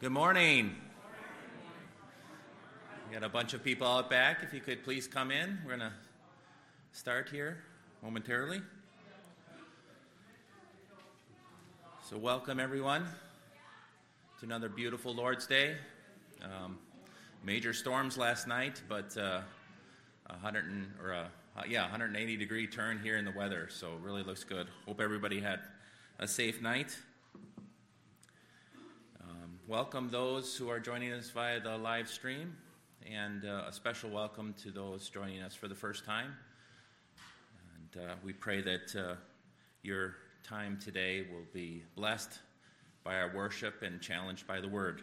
Good morning. We got a bunch of people out back. If you could please come in, we're going to start here momentarily. So, welcome everyone to another beautiful Lord's Day. Um, major storms last night, but uh, 100 and, or uh, yeah, 180 degree turn here in the weather. So, really looks good. Hope everybody had a safe night. Welcome those who are joining us via the live stream, and uh, a special welcome to those joining us for the first time. And uh, we pray that uh, your time today will be blessed by our worship and challenged by the word.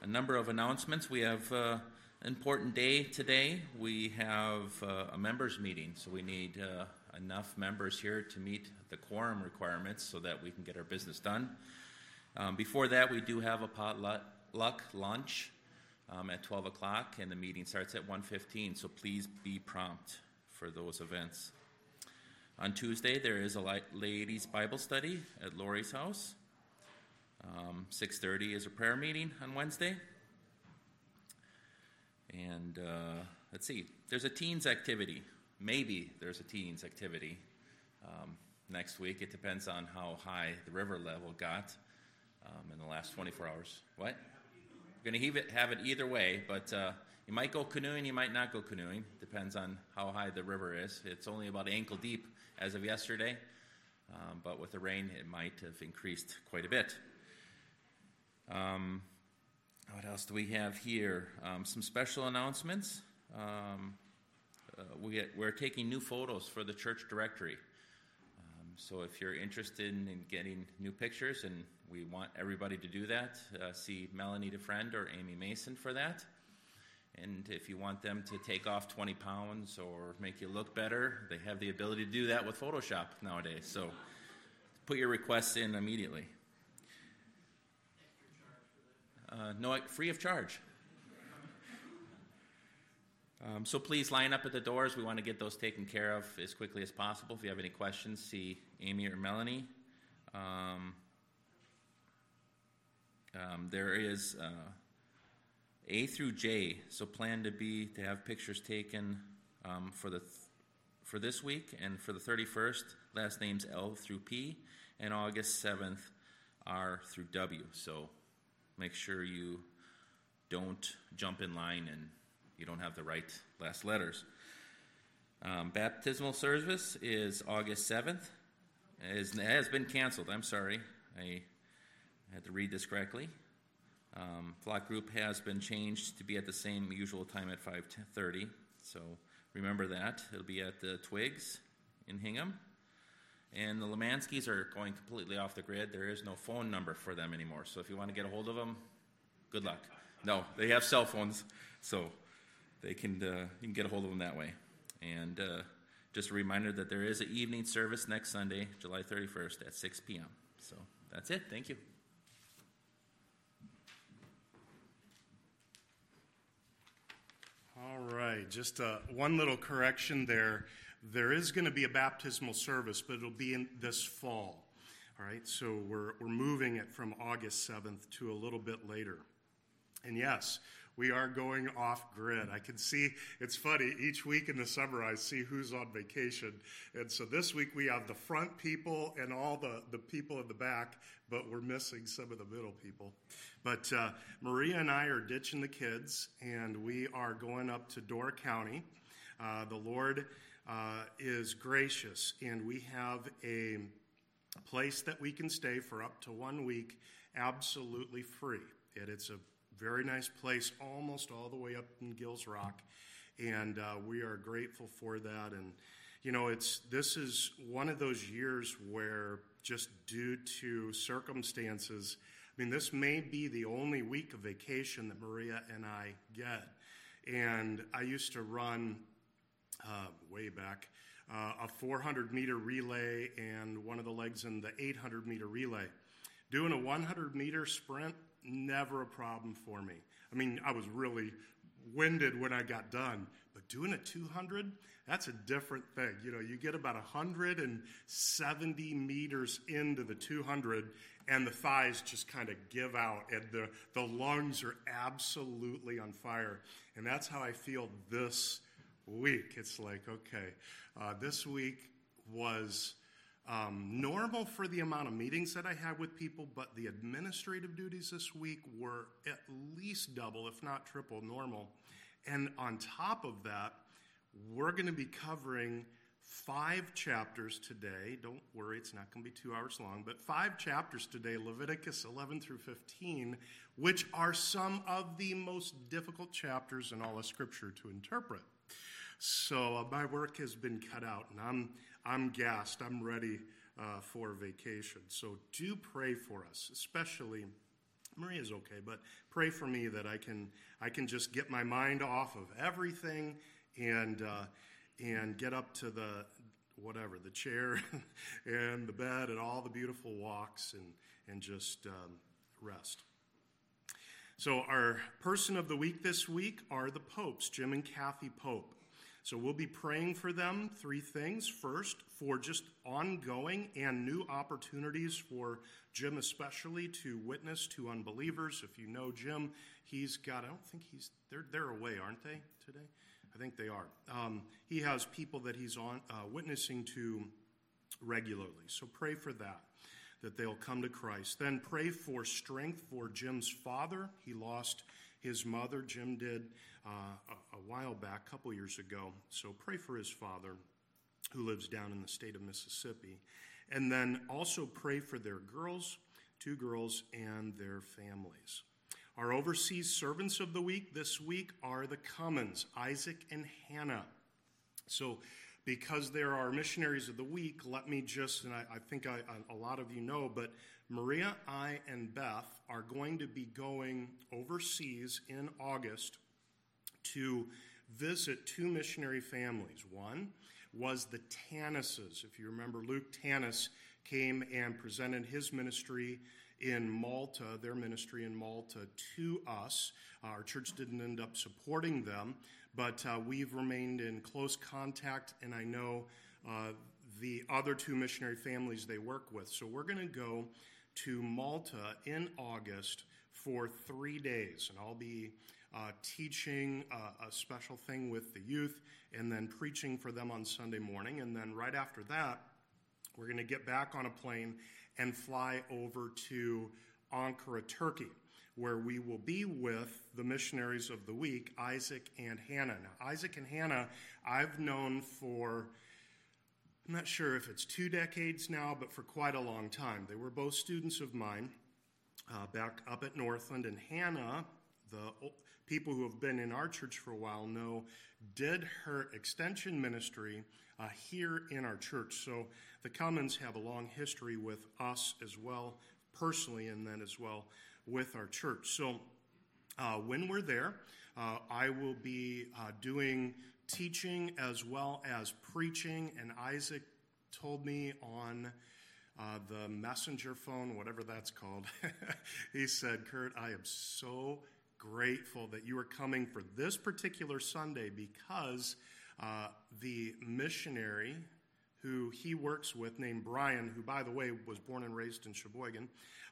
A number of announcements. We have uh, an important day today. We have uh, a members meeting, so we need uh, enough members here to meet the quorum requirements so that we can get our business done. Um, before that, we do have a potluck lunch um, at 12 o'clock, and the meeting starts at 1:15. So please be prompt for those events. On Tuesday, there is a ladies' Bible study at Lori's house. Um, 6:30 is a prayer meeting on Wednesday. And uh, let's see, there's a teens activity. Maybe there's a teens activity um, next week. It depends on how high the river level got um, in the last 24 hours. What? We're going to have it either way, but uh, you might go canoeing, you might not go canoeing. Depends on how high the river is. It's only about ankle deep as of yesterday, um, but with the rain, it might have increased quite a bit. Um, what else do we have here? Um, some special announcements. Um, uh, we, are taking new photos for the church directory. So if you're interested in getting new pictures, and we want everybody to do that, uh, see Melanie DeFriend or Amy Mason for that. And if you want them to take off 20 pounds or make you look better, they have the ability to do that with Photoshop nowadays. So put your requests in immediately. Uh, no, free of charge. Um, so please line up at the doors. We want to get those taken care of as quickly as possible. If you have any questions, see Amy or Melanie. Um, um, there is uh, A through J. So plan to be to have pictures taken um, for the th- for this week and for the 31st. Last names L through P, and August 7th R through W. So make sure you don't jump in line and you don't have the right last letters. Um, baptismal service is August 7th. It has been canceled. I'm sorry. I had to read this correctly. Um, flock group has been changed to be at the same usual time at 5:30. So remember that. It'll be at the Twigs in Hingham. And the Lamanskys are going completely off the grid. There is no phone number for them anymore. So if you want to get a hold of them, good luck. No, they have cell phones, so they can uh, you can get a hold of them that way. And uh, just a reminder that there is an evening service next Sunday, July 31st at 6 p.m. So that's it. Thank you. All right, just uh, one little correction there. There is going to be a baptismal service, but it'll be in this fall. All right, so we're, we're moving it from August 7th to a little bit later. And yes, we are going off grid. I can see it's funny. Each week in the summer, I see who's on vacation. And so this week we have the front people and all the, the people in the back, but we're missing some of the middle people. But uh, Maria and I are ditching the kids, and we are going up to Door County. Uh, the Lord uh, is gracious, and we have a place that we can stay for up to one week absolutely free. And it's a very nice place, almost all the way up in Gills Rock, and uh, we are grateful for that. And you know, it's this is one of those years where just due to circumstances, I mean, this may be the only week of vacation that Maria and I get. And I used to run uh, way back, uh, a 400 meter relay and one of the legs in the 800 meter relay. Doing a 100 meter sprint, never a problem for me. I mean, I was really winded when I got done. But doing a 200, that's a different thing. You know, you get about 170 meters into the 200, and the thighs just kind of give out, and the, the lungs are absolutely on fire. And that's how I feel this week. It's like, okay, uh, this week was um, normal for the amount of meetings that I had with people, but the administrative duties this week were at least double, if not triple, normal. And on top of that, we're going to be covering five chapters today. Don't worry, it's not going to be two hours long, but five chapters today Leviticus 11 through 15, which are some of the most difficult chapters in all of Scripture to interpret. So uh, my work has been cut out, and I'm, I'm gassed. I'm ready uh, for vacation. So do pray for us, especially. Maria's okay, but pray for me that I can I can just get my mind off of everything and uh, and get up to the whatever the chair and the bed and all the beautiful walks and and just um, rest. So our person of the week this week are the popes, Jim and Kathy Pope. So we'll be praying for them three things. First, for just ongoing and new opportunities for Jim, especially to witness to unbelievers. If you know Jim, he's got, I don't think he's, they're, they're away, aren't they, today? I think they are. Um, he has people that he's on uh, witnessing to regularly. So pray for that, that they'll come to Christ. Then pray for strength for Jim's father. He lost his mother. Jim did uh, a, while back, a couple years ago. So pray for his father, who lives down in the state of Mississippi. And then also pray for their girls, two girls, and their families. Our overseas servants of the week this week are the Cummins, Isaac and Hannah. So, because there are missionaries of the week, let me just, and I, I think I, a lot of you know, but Maria, I, and Beth are going to be going overseas in August to visit two missionary families. One was the Tannises. If you remember, Luke Tannis came and presented his ministry in Malta, their ministry in Malta, to us. Our church didn't end up supporting them, but uh, we've remained in close contact, and I know uh, the other two missionary families they work with. So we're going to go to Malta in August for three days, and I'll be uh, teaching uh, a special thing with the youth, and then preaching for them on Sunday morning. And then right after that, we're going to get back on a plane and fly over to Ankara, Turkey, where we will be with the missionaries of the week, Isaac and Hannah. Now, Isaac and Hannah, I've known for, I'm not sure if it's two decades now, but for quite a long time. They were both students of mine uh, back up at Northland, and Hannah, the people who have been in our church for a while know, did her extension ministry uh, here in our church. So the Cummins have a long history with us as well, personally, and then as well with our church. So uh, when we're there, uh, I will be uh, doing teaching as well as preaching, and Isaac told me on. Uh, the messenger phone, whatever that's called, he said, Curt, I am so grateful that you are coming for this particular Sunday because uh, the missionary who he works with, named Brian, who, by the way, was born and raised in Sheboygan,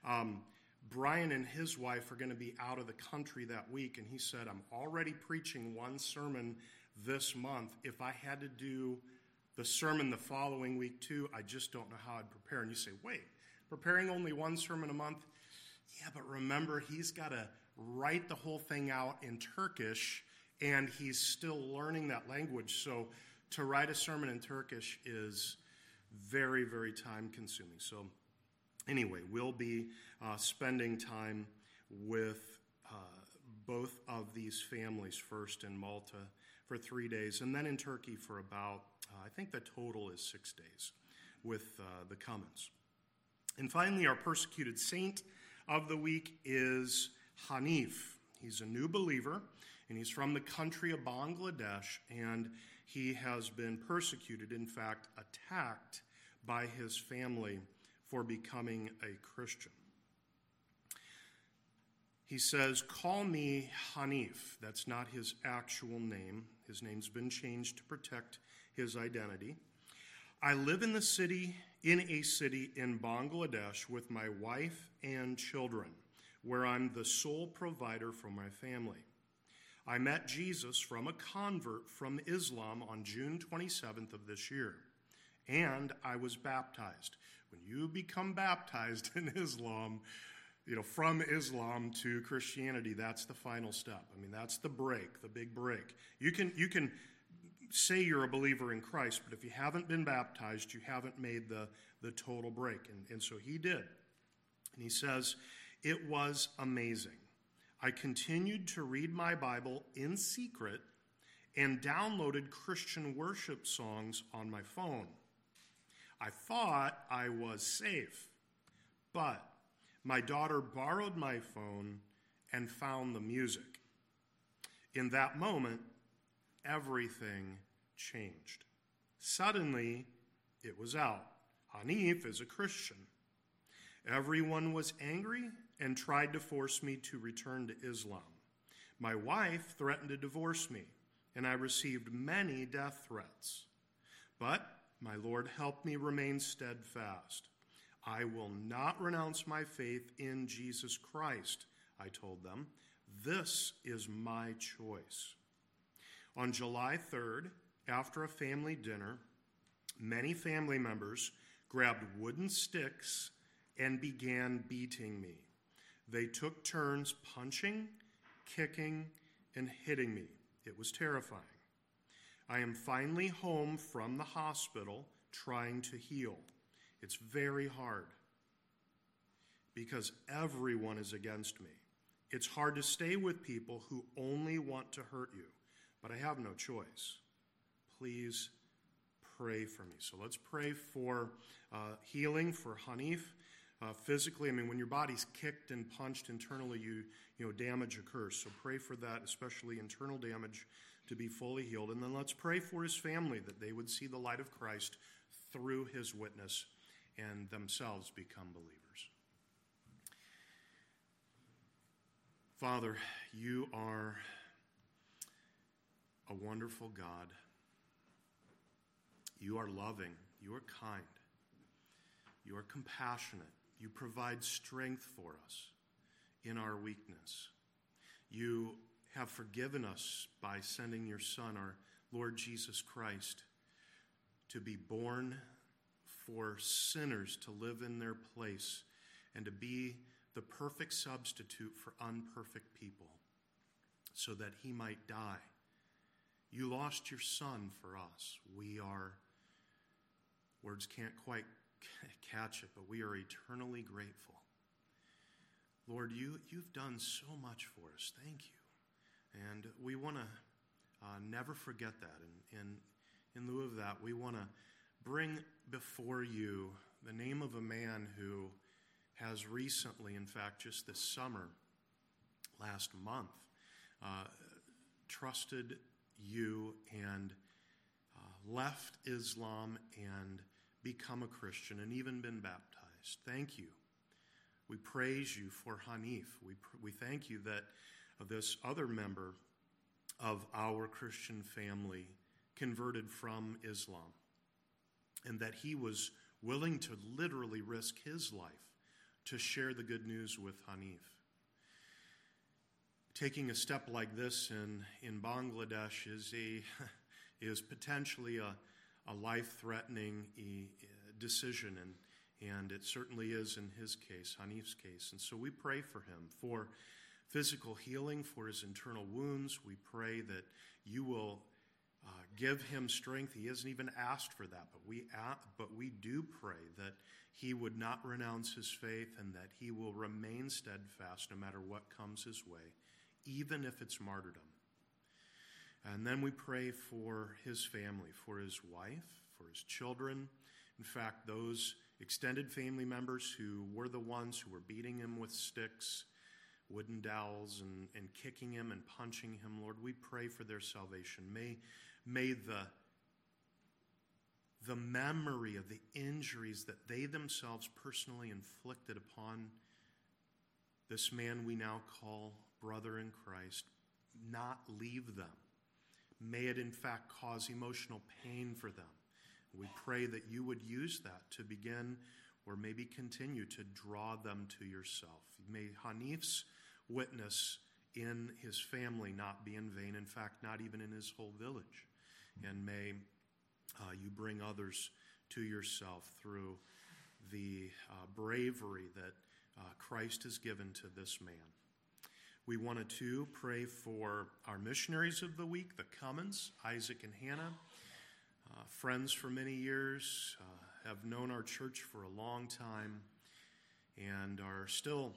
um, Brian and his wife are going to be out of the country that week. And he said, I'm already preaching one sermon this month. If I had to do the sermon the following week, too, I just don't know how I'd prepare. And you say, wait, preparing only one sermon a month? Yeah, but remember, he's got to write the whole thing out in Turkish and he's still learning that language. So to write a sermon in Turkish is very, very time consuming. So, anyway, we'll be uh, spending time with uh, both of these families first in Malta for three days, and then in Turkey for about, uh, I think the total is six days with uh, the Cummins. And finally, our persecuted saint of the week is Hanif. He's a new believer and he's from the country of Bangladesh, and he has been persecuted, in fact, attacked by his family for becoming a Christian. He says, Call me Hanif. That's not his actual name. His name's been changed to protect his identity. I live in the city, in a city in Bangladesh with my wife and children, where I'm the sole provider for my family. I met Jesus from a convert from Islam on June 27th of this year, and I was baptized. When you become baptized in Islam, you know, from Islam to Christianity, that's the final step. I mean, that's the break, the big break. You can you can say you're a believer in Christ, but if you haven't been baptized, you haven't made the, the total break. And, and so he did. And he says, It was amazing. I continued to read my Bible in secret and downloaded Christian worship songs on my phone. I thought I was safe, but my daughter borrowed my phone and found the music. In that moment, everything changed. Suddenly, it was out. Hanif is a Christian. Everyone was angry and tried to force me to return to Islam. My wife threatened to divorce me, and I received many death threats. But my Lord helped me remain steadfast. I will not renounce my faith in Jesus Christ, I told them. This is my choice. On July 3rd, after a family dinner, many family members grabbed wooden sticks and began beating me. They took turns punching, kicking, and hitting me. It was terrifying. I am finally home from the hospital trying to heal. It's very hard because everyone is against me. It's hard to stay with people who only want to hurt you but I have no choice. Please pray for me. So let's pray for uh, healing for Hanif. Uh, physically, I mean, when your body's kicked and punched internally, you, you know, damage occurs. So pray for that, especially internal damage, to be fully healed. And then let's pray for his family that they would see the light of Christ through his witness and themselves become believers. Father, you are a wonderful God. You are loving. You are kind. You are compassionate. You provide strength for us in our weakness. You have forgiven us by sending your Son, our Lord Jesus Christ, to be born for sinners to live in their place and to be the perfect substitute for unperfect people so that he might die you lost your son for us. We are, words can't quite catch it, but we are eternally grateful. Lord, you, you've done so much for us. Thank you. And we want to uh, never forget that. And, and in lieu of that, we want to bring before you the name of a man who has recently, in fact, just this summer, last month, uh, trusted you and uh, left Islam and become a Christian and even been baptized. Thank you. We praise you for Hanif. We, we thank you that uh, this other member of our Christian family converted from Islam and that he was willing to literally risk his life to share the good news with Hanif taking a step like this in, in Bangladesh is, a, is potentially a, a life threatening decision, and, and it certainly is in his case, Hanif's case. And so we pray for him for physical healing, for his internal wounds. We pray that you will uh, give him strength. He hasn't even asked for that, but we, but we do pray that he would not renounce his faith and that he will remain steadfast no matter what comes his way even if it's martyrdom. And then we pray for his family, for his wife, for his children. In fact, those extended family members who were the ones who were beating him with sticks, wooden dowels, and, and kicking him and punching him, Lord, we pray for their salvation. May, may the, the memory of the injuries that they themselves personally inflicted upon this man we now call brother in Christ, not leave them. May it, in fact, cause emotional pain for them. We pray that you would use that to begin or maybe continue to draw them to yourself. May Hanif's witness in his family not be in vain, in fact, not even in his whole village. And may uh, you bring others to yourself through the uh, bravery that uh, Christ has given to this man. We wanted to pray for our missionaries of the week, the Cummins, Isaac and Hannah, uh, friends for many years, uh, have known our church for a long time, and are still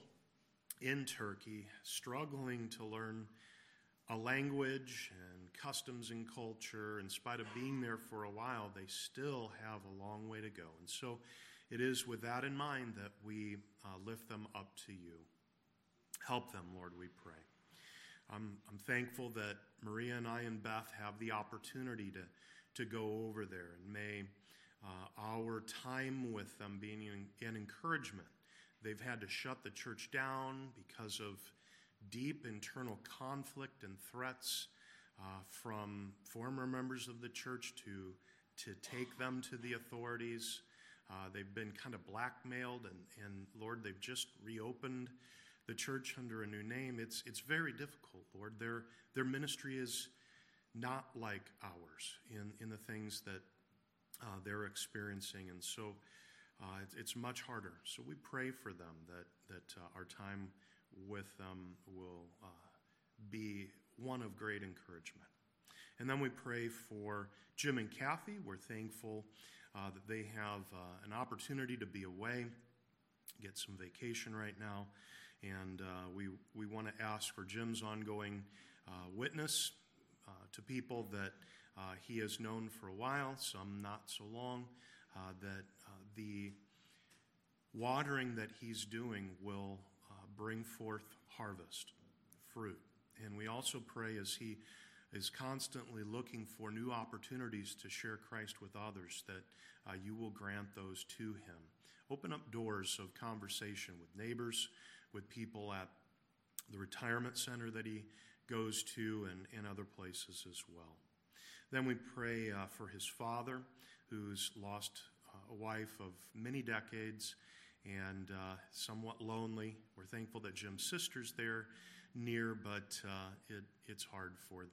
in Turkey, struggling to learn a language and customs and culture. In spite of being there for a while, they still have a long way to go. And so it is with that in mind that we uh, lift them up to you. Help them, Lord, we pray. I'm, I'm thankful that Maria and I and Beth have the opportunity to, to go over there, and may uh, our time with them be an, an encouragement. They've had to shut the church down because of deep internal conflict and threats uh, from former members of the church to, to take them to the authorities. Uh, they've been kind of blackmailed, and, and Lord, they've just reopened the church under a new name. It's, it's very difficult, Lord. Their, their ministry is not like ours in, in the things that uh, they're experiencing, and so uh, it's, it's, much harder. So we pray for them that, that uh, our time with them will uh, be one of great encouragement. And then we pray for Jim and Kathy. We're thankful uh, that they have uh, an opportunity to be away, get some vacation right now. And uh, we, we want to ask for Jim's ongoing uh, witness uh, to people that uh, he has known for a while, some not so long, that the watering that he's doing will bring forth harvest, fruit. And we also pray as he is constantly looking for new opportunities to share Christ with others, that uh, you will grant those to him. Open up doors of conversation with neighbors, with people at the retirement center that he goes to, and, and other places as well. Then we pray uh, for his father, who's lost uh, a wife of many decades and uh, somewhat lonely. We're thankful that Jim's sister's there near, but uh, it, it's hard for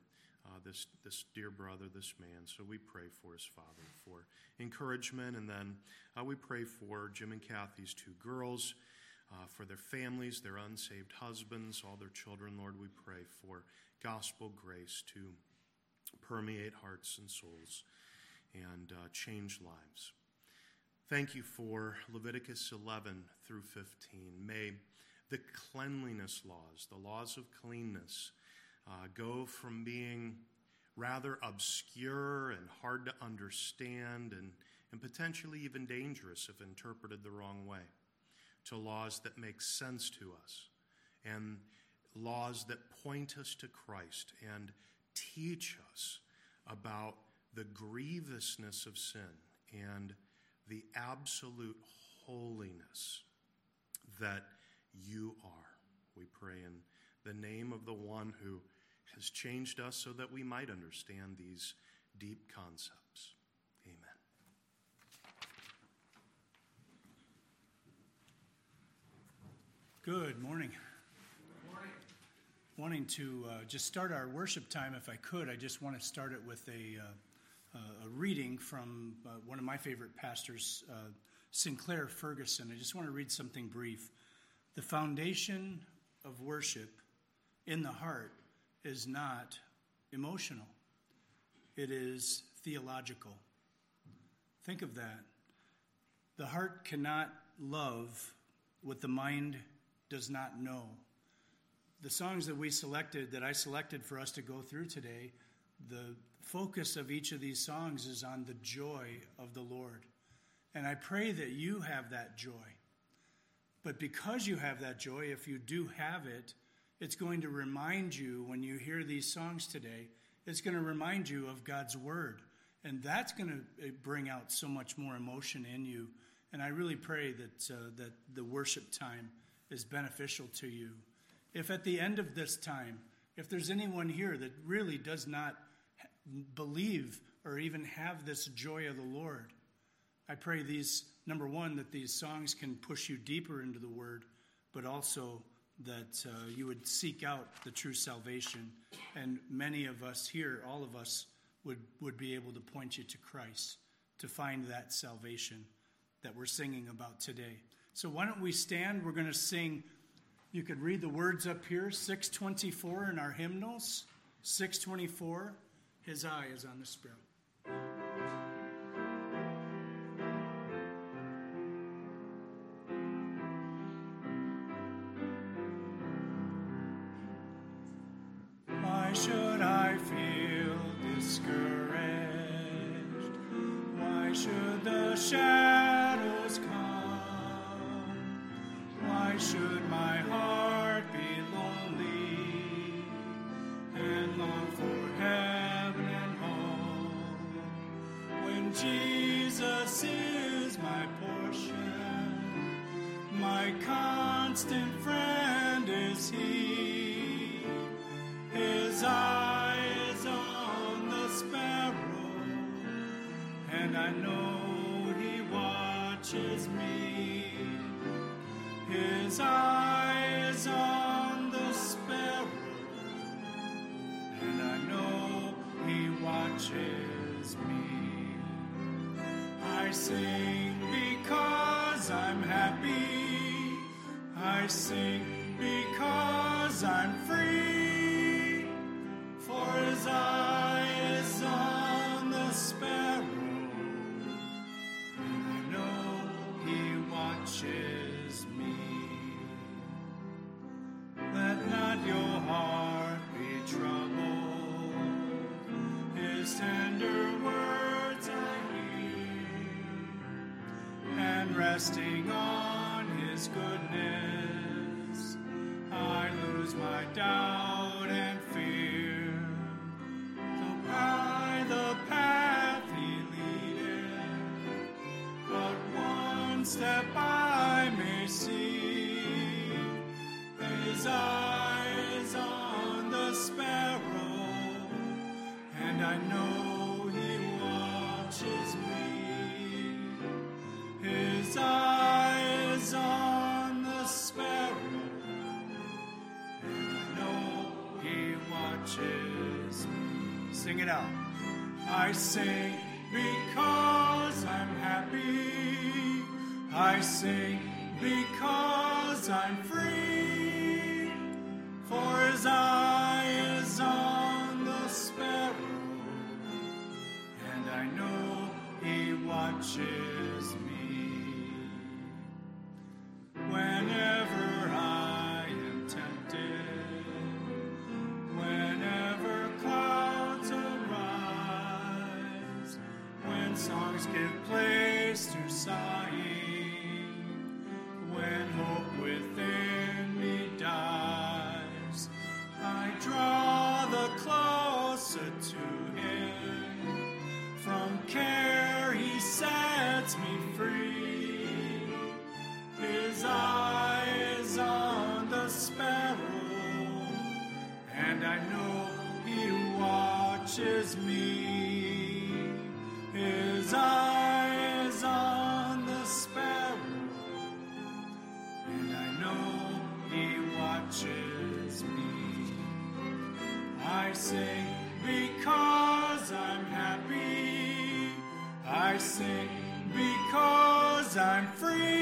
uh, this, this dear brother, this man. So we pray for his father for encouragement. And then we pray for Jim and Kathy's two girls, uh, for their families, their unsaved husbands, all their children. Lord, we pray for gospel grace to permeate hearts and souls and uh, change lives. Thank you for Leviticus 11 through 15. May the cleanliness laws, the laws of cleanness, uh, go from being rather obscure and hard to understand and, and potentially even dangerous if interpreted the wrong way to laws that make sense to us and laws that point us to Christ and teach us about the grievousness of sin and the absolute holiness that you are. We pray in the name of the one who has changed us so that we might understand these deep concepts. Amen. Good morning. Good morning. Wanting to uh, just start our worship time, if I could, I just want to start it with a, uh, a reading from uh, one of my favorite pastors, uh, Sinclair Ferguson. I just want to read something brief. The foundation of worship in the heart is not emotional, it is theological. Think of that. The heart cannot love what the mind does not know. The songs that we selected, that I selected for us to go through today, the focus of each of these songs is on the joy of the Lord. And I pray that you have that joy. But because you have that joy, if you do have it, it's going to remind you when you hear these songs today, it's going to remind you of God's word. And that's going to eh, bring out so much more emotion in you. And I really pray that, uh, that the worship time is beneficial to you. If at the end of this time, if there's anyone here that really does not believe or even have this joy of the Lord, I pray these, number one, that these songs can push you deeper into the Word, but also that uh, you would seek out the true salvation. And many of us here, all of us, would, would be able to point you to Christ to find that salvation that we're singing about today. So why don't we stand? We're going to sing. You could read the words up here 624 in our hymnals. 624, His eye is on the sparrow. And long for heaven and home? When Jesus is my portion, my constant friend is He. His eye is on the sparrow, and I know He watches me. His on I sing because I'm happy. I sing step I may see. His eye is on the sparrow, and I know he watches me. His eye is on the sparrow, and I know he watches me. Sing it out. I sing because. I sing because I'm free. For his eye is on the sparrow, and I know he watches watches me. His eye is on the sparrow, and I know He watches me. I sing because I'm happy. I sing because I'm free.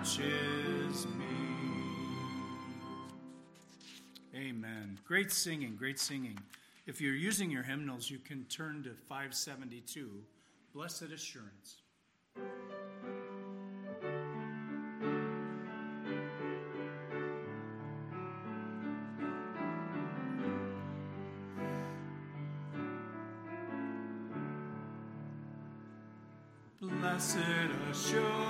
Me. Amen. Great singing, great singing. If you're using your hymnals, you can turn to 572, Blessed Assurance. Blessed assurance,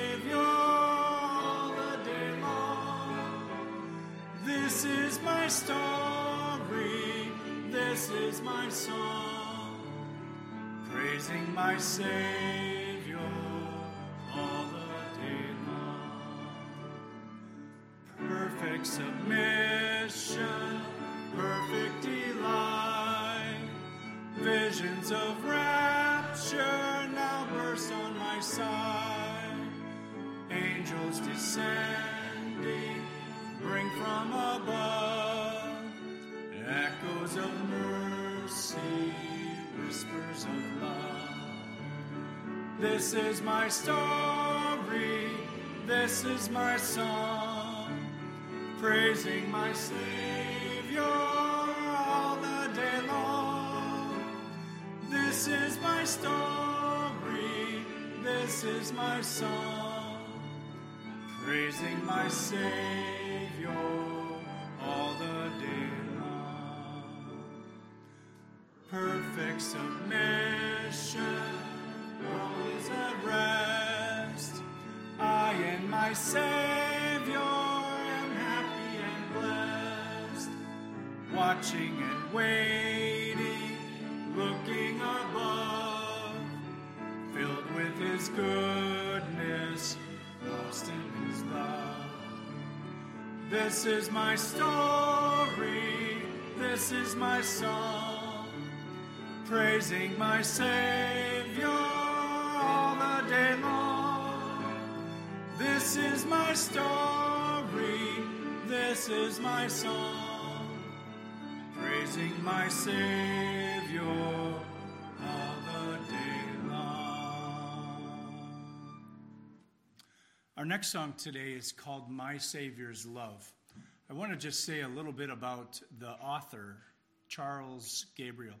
is my song, praising my Savior This is my story, this is my song, praising my Savior all the day long. This is my story, this is my song, praising my Savior all the day long. Perfect submission, my Savior am happy and blessed, watching and waiting, looking above, filled with His goodness, lost in His love. This is my story, this is my song, praising my Savior my story, this is my song, praising my Savior all the day long. Our next song today is called My Savior's Love. I want to just say a little bit about the author, Charles Gabriel.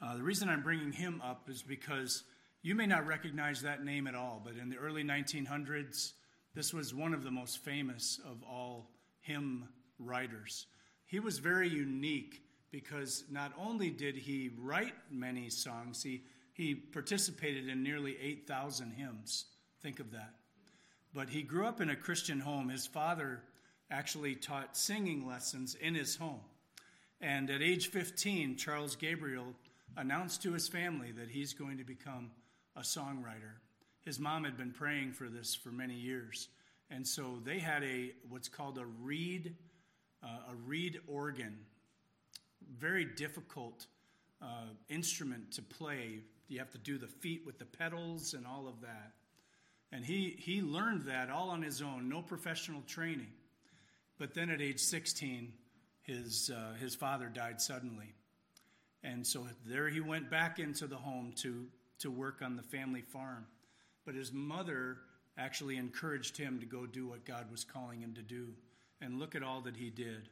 Uh, the reason I'm bringing him up is because you may not recognize that name at all, but in the early 1900s, this was one of the most famous of all hymn writers. He was very unique because not only did he write many songs, he, he participated in nearly 8,000 hymns. Think of that. But he grew up in a Christian home. His father actually taught singing lessons in his home. And at age 15, Charles Gabriel announced to his family that he's going to become a songwriter. His mom had been praying for this for many years. And so they had a what's called a reed uh, a reed organ. Very difficult uh, instrument to play. You have to do the feet with the pedals and all of that. And he, he learned that all on his own, no professional training. But then at age 16, his, uh, his father died suddenly. And so there he went back into the home to, to work on the family farm. But his mother actually encouraged him to go do what God was calling him to do. And look at all that he did.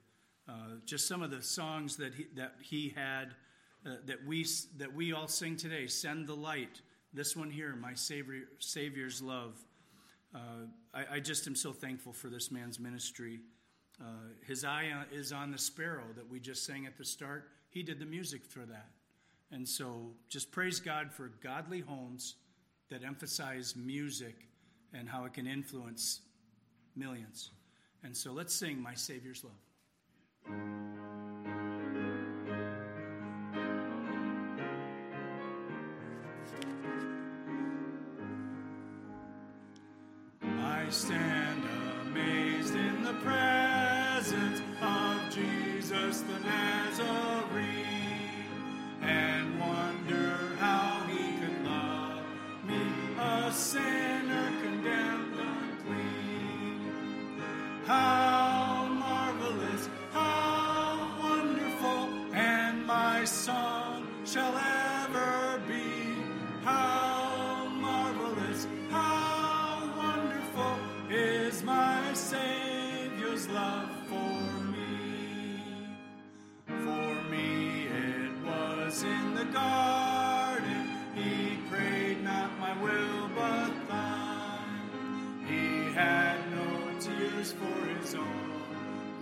Uh, just some of the songs that he, that he had uh, that, we, that we all sing today Send the Light. This one here, My Savior, Savior's Love. Uh, I, I, just am so thankful for this man's ministry. Uh, his eye is on the sparrow that we just sang at the start. He did the music for that. And so just praise God for godly homes that emphasize music and how it can influence millions. And so let's sing My Savior's Love. I stand amazed in the presence of Jesus the Nazarene own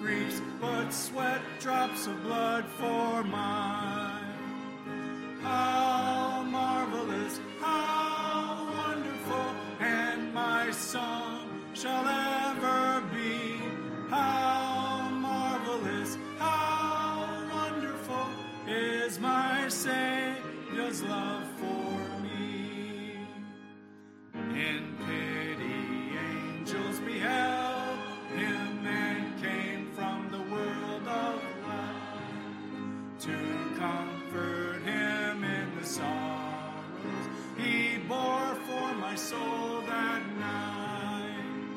griefs, but sweat drops of blood for mine. Ah, soul that night.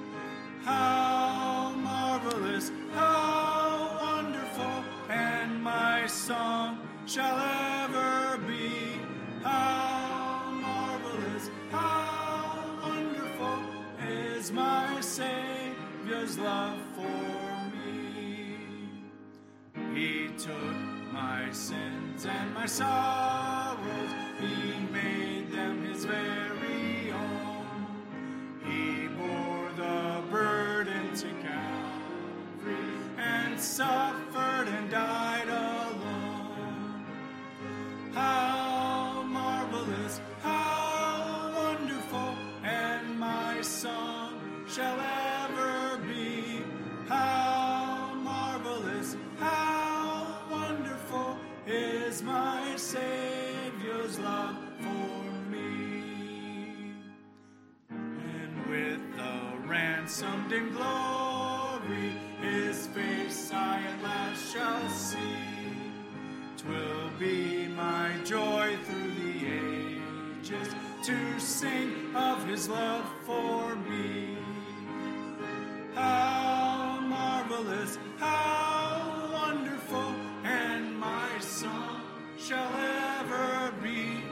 How marvelous, how wonderful, and my song shall ever be. How marvelous, how wonderful is my Savior's love for me. He took my sins and my sorrows, He made them His very suffered and died alone. How marvelous, how wonderful, and my song shall ever be. How marvelous, how wonderful is my Savior's love for me. And with the ransomed in glory, to sing of his love for me. How marvelous, how wonderful, and my song shall ever be.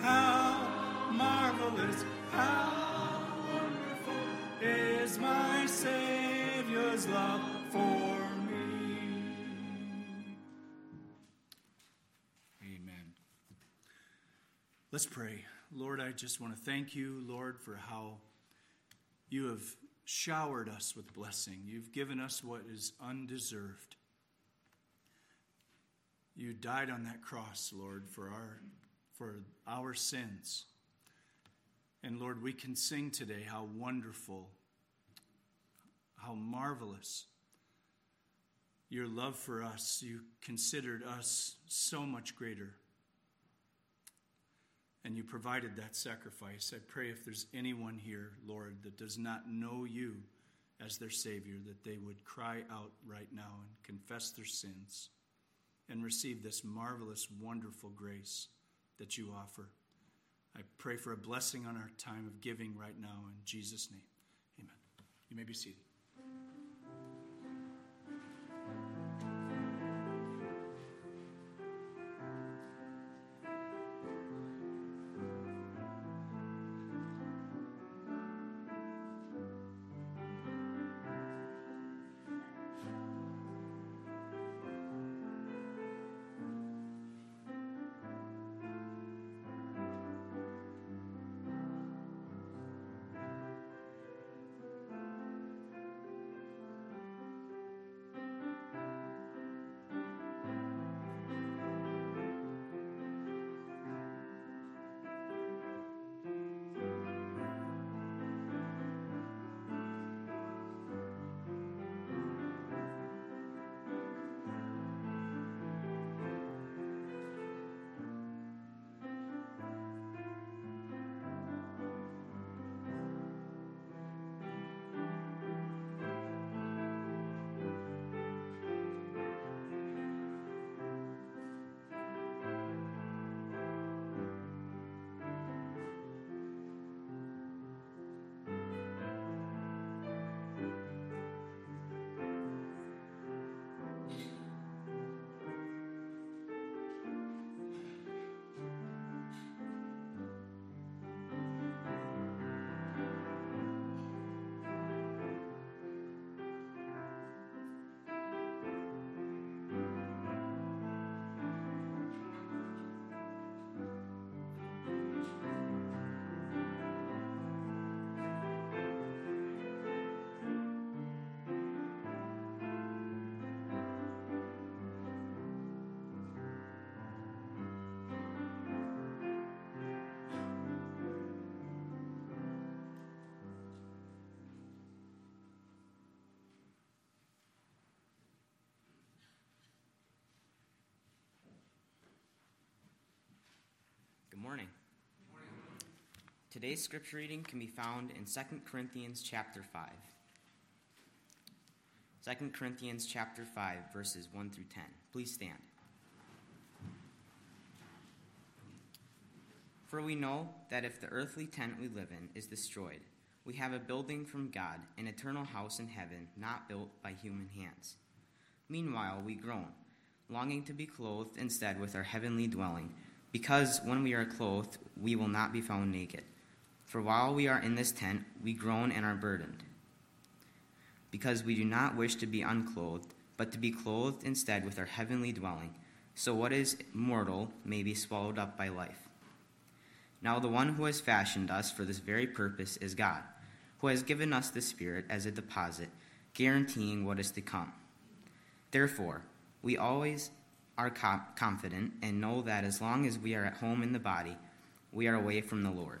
How marvelous, how wonderful is my Savior's love for me. Amen. Let's pray. I just want to thank you, Lord, for how you have showered us with blessing. You've given us what is undeserved. You died on that cross, Lord, for our for our sins. And Lord, we can sing today how wonderful, how marvelous your love for us. You considered us so much greater. And you provided that sacrifice. I pray if there's anyone here, Lord, that does not know you as their Savior, that they would cry out right now and confess their sins and receive this marvelous, wonderful grace that you offer. I pray for a blessing on our time of giving right now in Jesus' name. Amen. You may be seated. Today's scripture reading can be found in 2 Corinthians chapter 5. 2 Corinthians chapter 5 verses 1 through 10. Please stand. For we know that if the earthly tent we live in is destroyed, we have a building from God, an eternal house in heaven, not built by human hands. Meanwhile, we groan, longing to be clothed instead with our heavenly dwelling, because when we are clothed, we will not be found naked. For while we are in this tent, we groan and are burdened, because we do not wish to be unclothed, but to be clothed instead with our heavenly dwelling, so what is mortal may be swallowed up by life. Now, the one who has fashioned us for this very purpose is God, who has given us the Spirit as a deposit, guaranteeing what is to come. Therefore, we always are confident and know that as long as we are at home in the body, we are away from the Lord.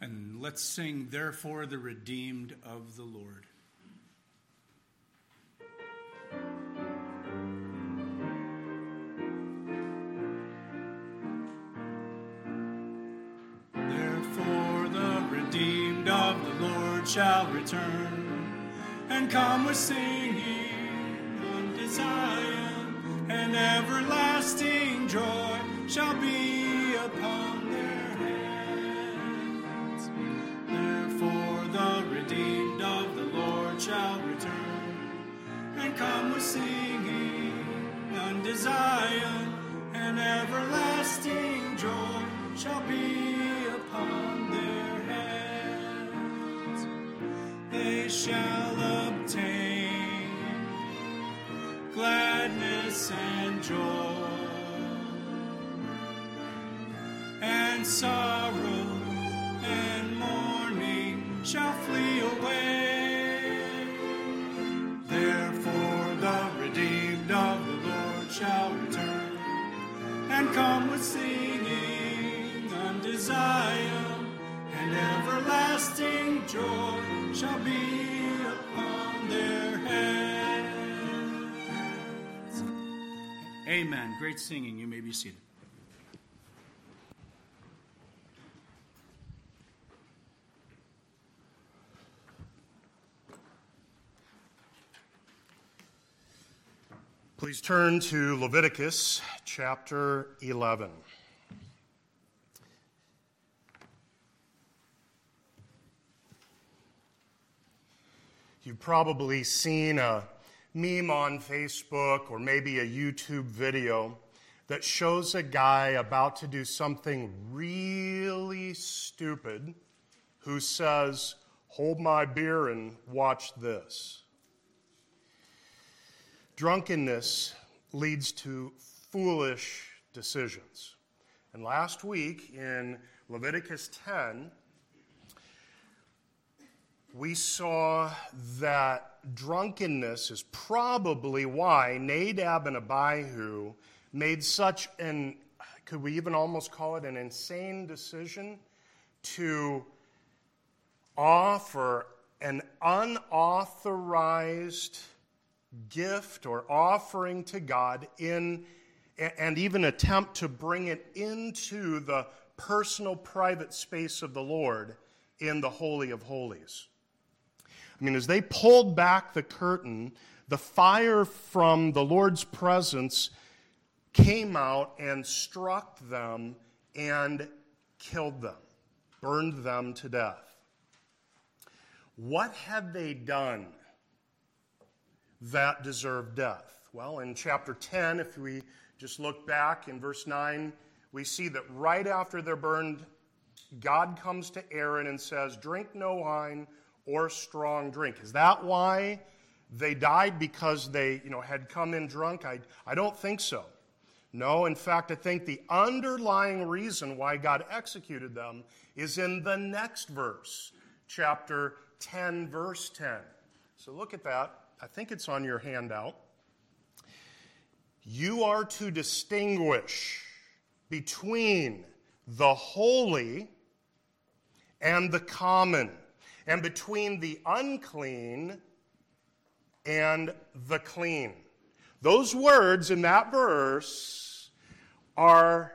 And let's sing, Therefore, the Redeemed of the Lord. Therefore, the redeemed of the Lord shall return and come with singing unto Zion, and everlasting joy shall be upon and come with singing unto Zion, and everlasting joy shall be upon their heads. they shall obtain gladness and joy, and sorrow and mourning shall flee away. Singing unto Zion, and everlasting joy shall be upon their heads. Amen. Great singing. You may be seated. Please turn to Leviticus chapter 11. You've probably seen a meme on Facebook or maybe a YouTube video that shows a guy about to do something really stupid who says, Hold my beer and watch this. Drunkenness leads to foolish decisions. And last week in Leviticus 10, we saw that drunkenness is probably why Nadab and Abihu made such an, could we even almost call it an insane decision to offer an unauthorized gift or offering to God in and even attempt to bring it into the personal private space of the Lord in the holy of holies. I mean, as they pulled back the curtain, the fire from the Lord's presence came out and struck them and killed them, burned them to death. What had they done that deserved death? Well, in chapter 10, if we just look back in verse 9, we see that right after they're burned, God comes to Aaron and says, Drink no wine or strong drink. Is that why they died because they, you know, had come in drunk? I, I don't think so. No, in fact, I think the underlying reason why God executed them is in the next verse, chapter 10, verse 10. So look at that. I think it's on your handout. You are to distinguish between the holy and the common, and between the unclean and the clean. Those words in that verse are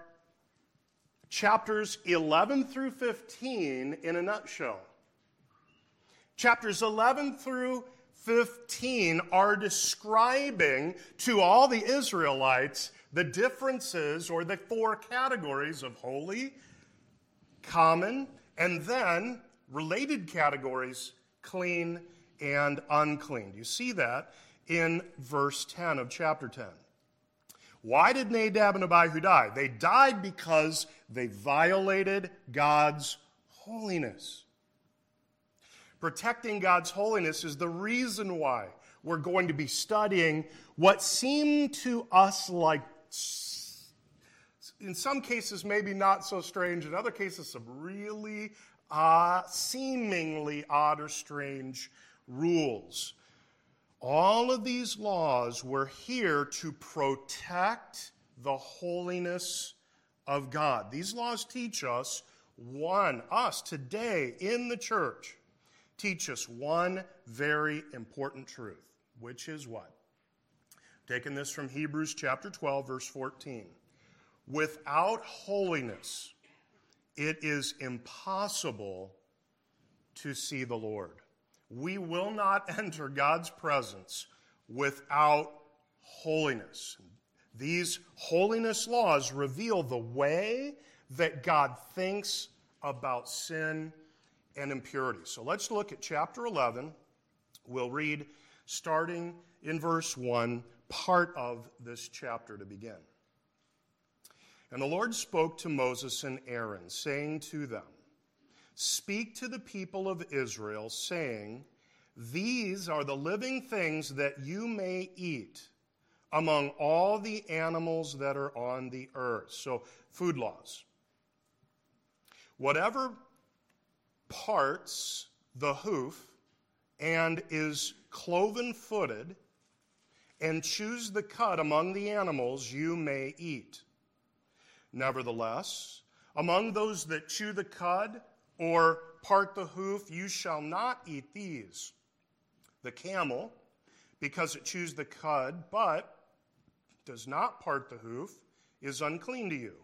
chapters 11 through 15 in a nutshell. Chapters 11 through 15 are describing to all the Israelites the differences or the four categories of holy, common, and then related categories clean and unclean. You see that in verse 10 of chapter 10. Why did Nadab and Abihu die? They died because they violated God's holiness. Protecting God's holiness is the reason why we're going to be studying what seem to us like, in some cases, maybe not so strange, in other cases, some really uh, seemingly odd or strange rules. All of these laws were here to protect the holiness of God. These laws teach us one, us today in the church, teach us one very important truth, which is what? Taking this from Hebrews chapter 12, verse 14. Without holiness, it is impossible to see the Lord. We will not enter God's presence without holiness. These holiness laws reveal the way that God thinks about sin and impurity. So let's look at chapter 11. We'll read starting in verse 1, part of this chapter to begin. And the Lord spoke to Moses and Aaron, saying to them, Speak to the people of Israel, saying, These are the living things that you may eat among all the animals that are on the earth. So, food laws. Whatever parts the hoof and is cloven footed and chews the cud among the animals, you may eat. Nevertheless, among those that chew the cud or part the hoof, you shall not eat these. The camel, because it chews the cud, but does not part the hoof, is unclean to you.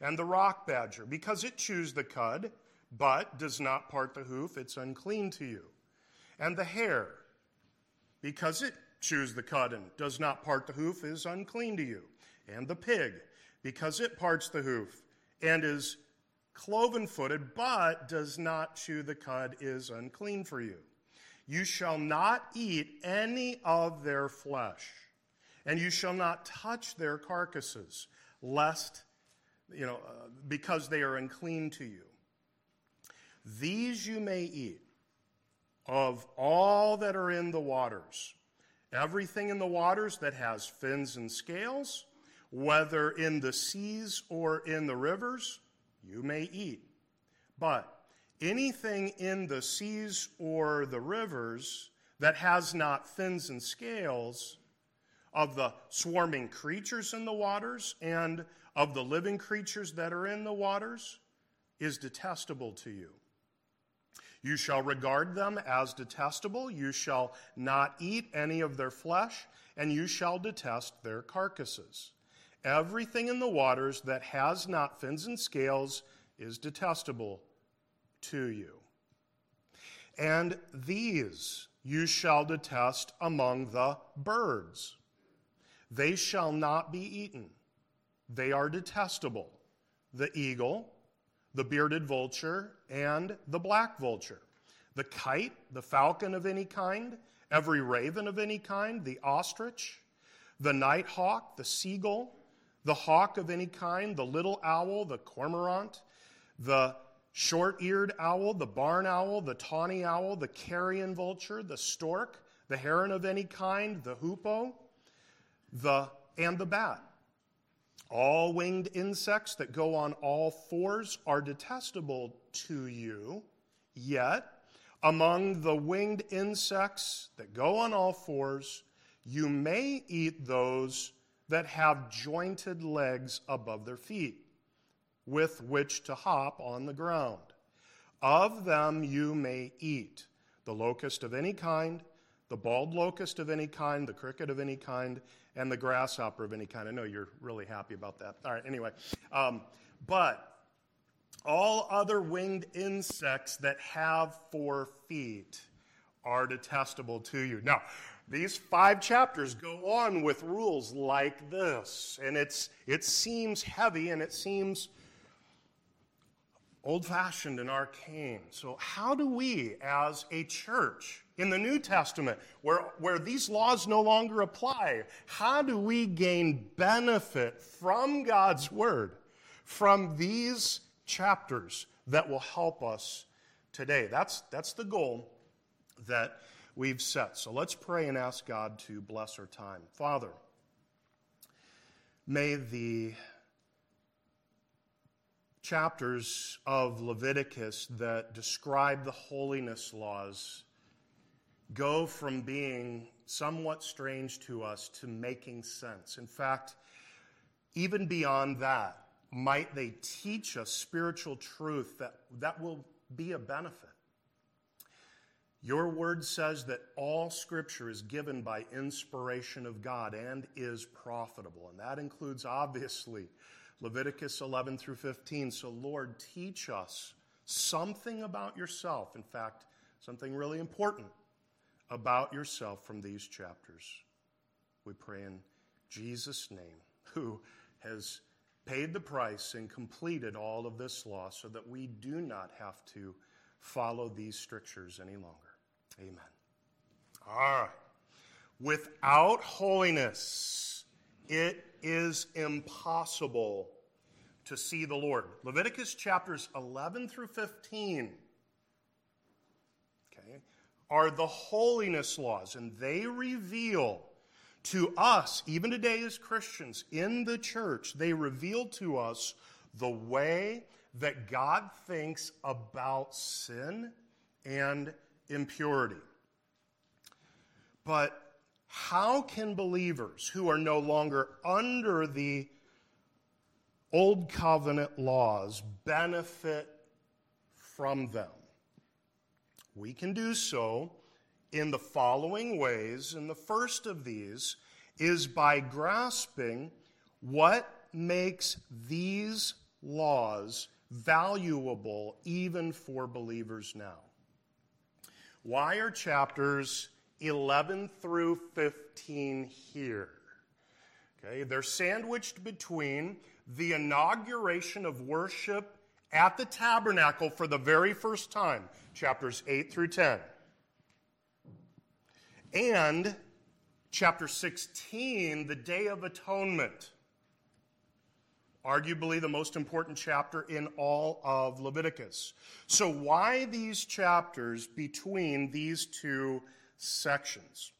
And the rock badger, because it chews the cud, but does not part the hoof, it's unclean to you. And the hare, because it chews the cud and does not part the hoof, is unclean to you. And the pig, because it parts the hoof and is cloven footed, but does not chew the cud, is unclean for you. You shall not eat any of their flesh, and you shall not touch their carcasses, lest, you know, uh, because they are unclean to you. These you may eat of all that are in the waters. Everything in the waters that has fins and scales whether in the seas or in the rivers, you may eat. But anything in the seas or the rivers that has not fins and scales, of the swarming creatures in the waters and of the living creatures that are in the waters, is detestable to you. You shall regard them as detestable. You shall not eat any of their flesh, and you shall detest their carcasses. Everything in the waters that has not fins and scales is detestable to you. And these you shall detest among the birds. They shall not be eaten. They are detestable the eagle, the bearded vulture, and the black vulture, the kite, the falcon of any kind, every raven of any kind, the ostrich, the night hawk, the seagull the hawk of any kind, the little owl, the cormorant, the short eared owl, the barn owl, the tawny owl, the carrion vulture, the stork, the heron of any kind, the hoopoe, the, and the bat. All winged insects that go on all fours are detestable to you, yet Among the winged insects that go on all fours, you may eat those that have jointed legs above their feet, with which to hop on the ground. Of them you may eat the locust of any kind, the bald locust of any kind, the cricket of any kind, and the grasshopper of any kind. I know you're really happy about that. All right, anyway. Um, but all other winged insects that have four feet are detestable to you. Now, these five chapters go on with rules like this, and it's, it seems heavy and it seems old fashioned and arcane. So, how do we, as a church in the New Testament, where, where these laws no longer apply, how do we gain benefit from God's Word, from these chapters that will help us today? That's, that's the goal that we've set. So, let's pray and ask God to bless our time. Father, may the chapters of Leviticus that describe the holiness laws go from being somewhat strange to us to making sense. In fact, even beyond that, might they teach us spiritual truth that, that will be a benefit. Your word says that all scripture is given by inspiration of God and is profitable. And that includes, obviously, Leviticus 11 through 15. So, Lord, teach us something about yourself. In fact, something really important about yourself from these chapters. We pray in Jesus' name, who has paid the price and completed all of this law so that we do not have to follow these strictures any longer. Amen. All right. Without holiness, it is impossible to see the Lord. Leviticus chapters 11 through 15 okay, are the holiness laws, and they reveal to us, even today as Christians in the church, they reveal to us the way that God thinks about sin and impurity. But how can believers who are no longer under the old covenant laws benefit from them? We can do so in the following ways. And the first of these is by grasping what makes these laws valuable even for believers now. Why are chapters 11 through 15 here. Okay, they're sandwiched between the inauguration of worship at the tabernacle for the very first time, chapters 8 through 10, and chapter 16, the Day of Atonement, arguably the most important chapter in all of Leviticus. So, why these chapters between these two sections.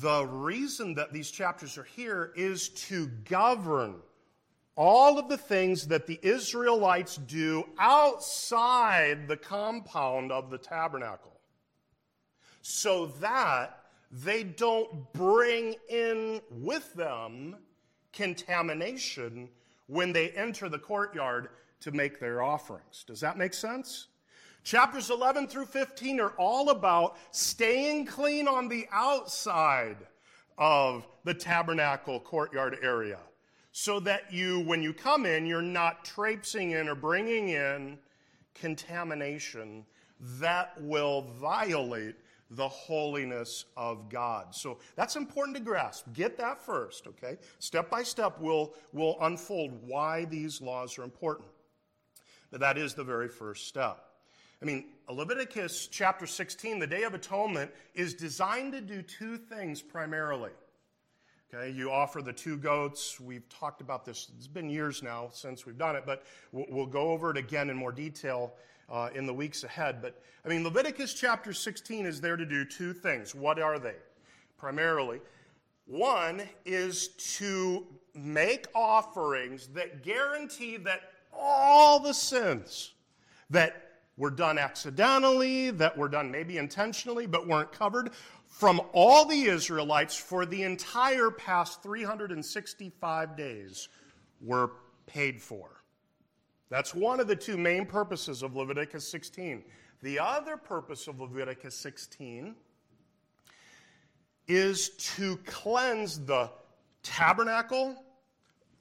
The reason that these chapters are here is to govern all of the things that the Israelites do outside the compound of the tabernacle so that they don't bring in with them contamination when they enter the courtyard to make their offerings. Does that make sense? Chapters 11 through 15 are all about staying clean on the outside of the tabernacle courtyard area so that you, when you come in, you're not traipsing in or bringing in contamination that will violate the holiness of God. So that's important to grasp. Get that first, okay? Step by step, we'll, we'll unfold why these laws are important. That is the very first step. I mean, Leviticus chapter 16, the Day of Atonement, is designed to do two things primarily. Okay, you offer the two goats. We've talked about this. It's been years now since we've done it, but we'll go over it again in more detail uh, in the weeks ahead. But I mean, Leviticus chapter 16 is there to do two things. What are they? Primarily, one is to make offerings that guarantee that all the sins that were done accidentally, that were done maybe intentionally, but weren't covered from all the Israelites for the entire past 365 days were paid for. That's one of the two main purposes of Leviticus 16. The other purpose of Leviticus 16 is to cleanse the tabernacle,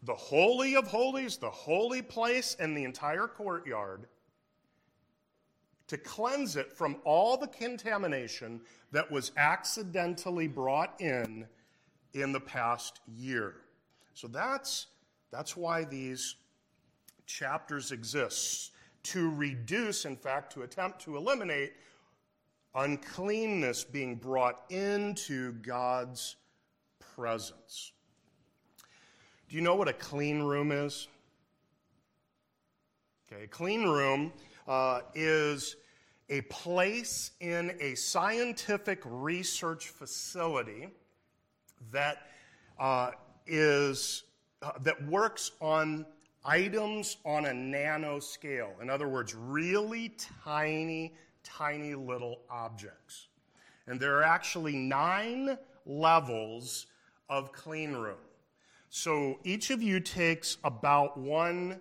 the Holy of Holies, the holy place, and the entire courtyard, to cleanse it from all the contamination that was accidentally brought in in the past year. So that's, that's why these chapters exist to reduce, in fact, to attempt to eliminate uncleanness being brought into God's presence. Do you know what a clean room is? Okay, a clean room uh, is a place in a scientific research facility that uh, is uh, that works on items on a nano scale. In other words, really tiny, tiny little objects. And there are actually nine levels of clean room. So each of you takes about one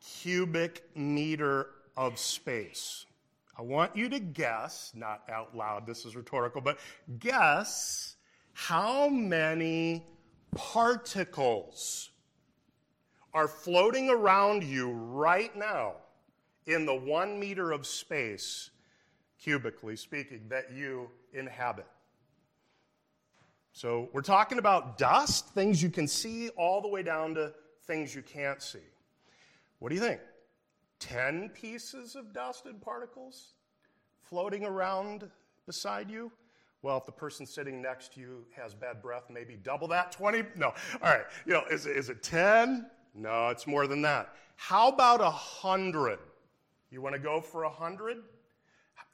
cubic meter of space. I want you to guess, not out loud, this is rhetorical, but guess how many particles are floating around you right now in the one meter of space, cubically speaking, that you inhabit. So we're talking about dust, things you can see, all the way down to things you can't see. What do you think? 10 pieces of dust and particles floating around beside you? Well, if the person sitting next to you has bad breath, maybe double that 20? No. All right. You know, is, is it 10? No, it's more than that. How about a 100? You want to go for a 100?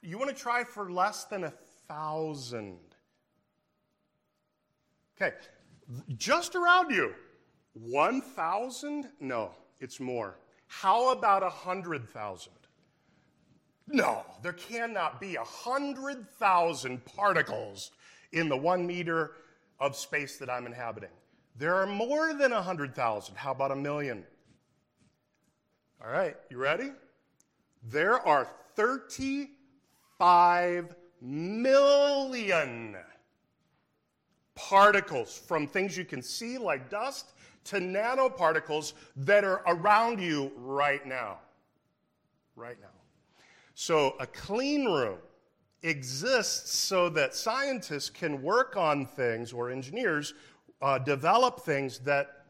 You want to try for less than a 1,000? Okay, just around you. 1,000? No, it's more. How about 100,000? No, there cannot be 100,000 particles in the one meter of space that I'm inhabiting. There are more than 100,000. How about a million? All right, you ready? There are 35 million particles from things you can see like dust to nanoparticles that are around you right now. Right now. So, a clean room exists so that scientists can work on things or engineers uh, develop things that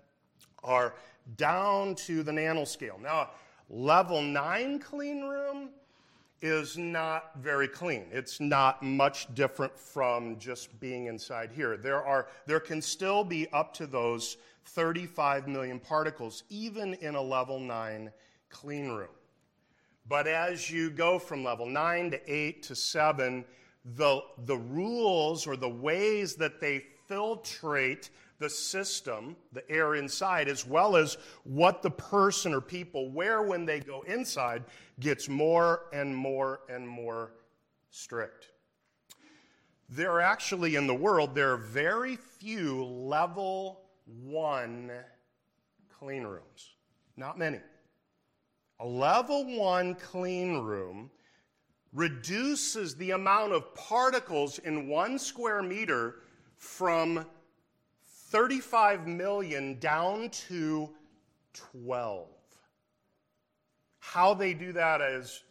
are down to the nanoscale. Now, level 9 clean room is not very clean. It's not much different from just being inside here. There, are, there can still be up to those 35 million particles, even in a level 9 clean room. But as you go from level 9 to 8 to 7, the, the rules or the ways that they filtrate the system, the air inside, as well as what the person or people wear when they go inside, gets more and more and more strict. There are actually in the world, there are very few level one clean rooms. Not many. A level one clean room reduces the amount of particles in one square meter from 35 million down to 12. How they do that is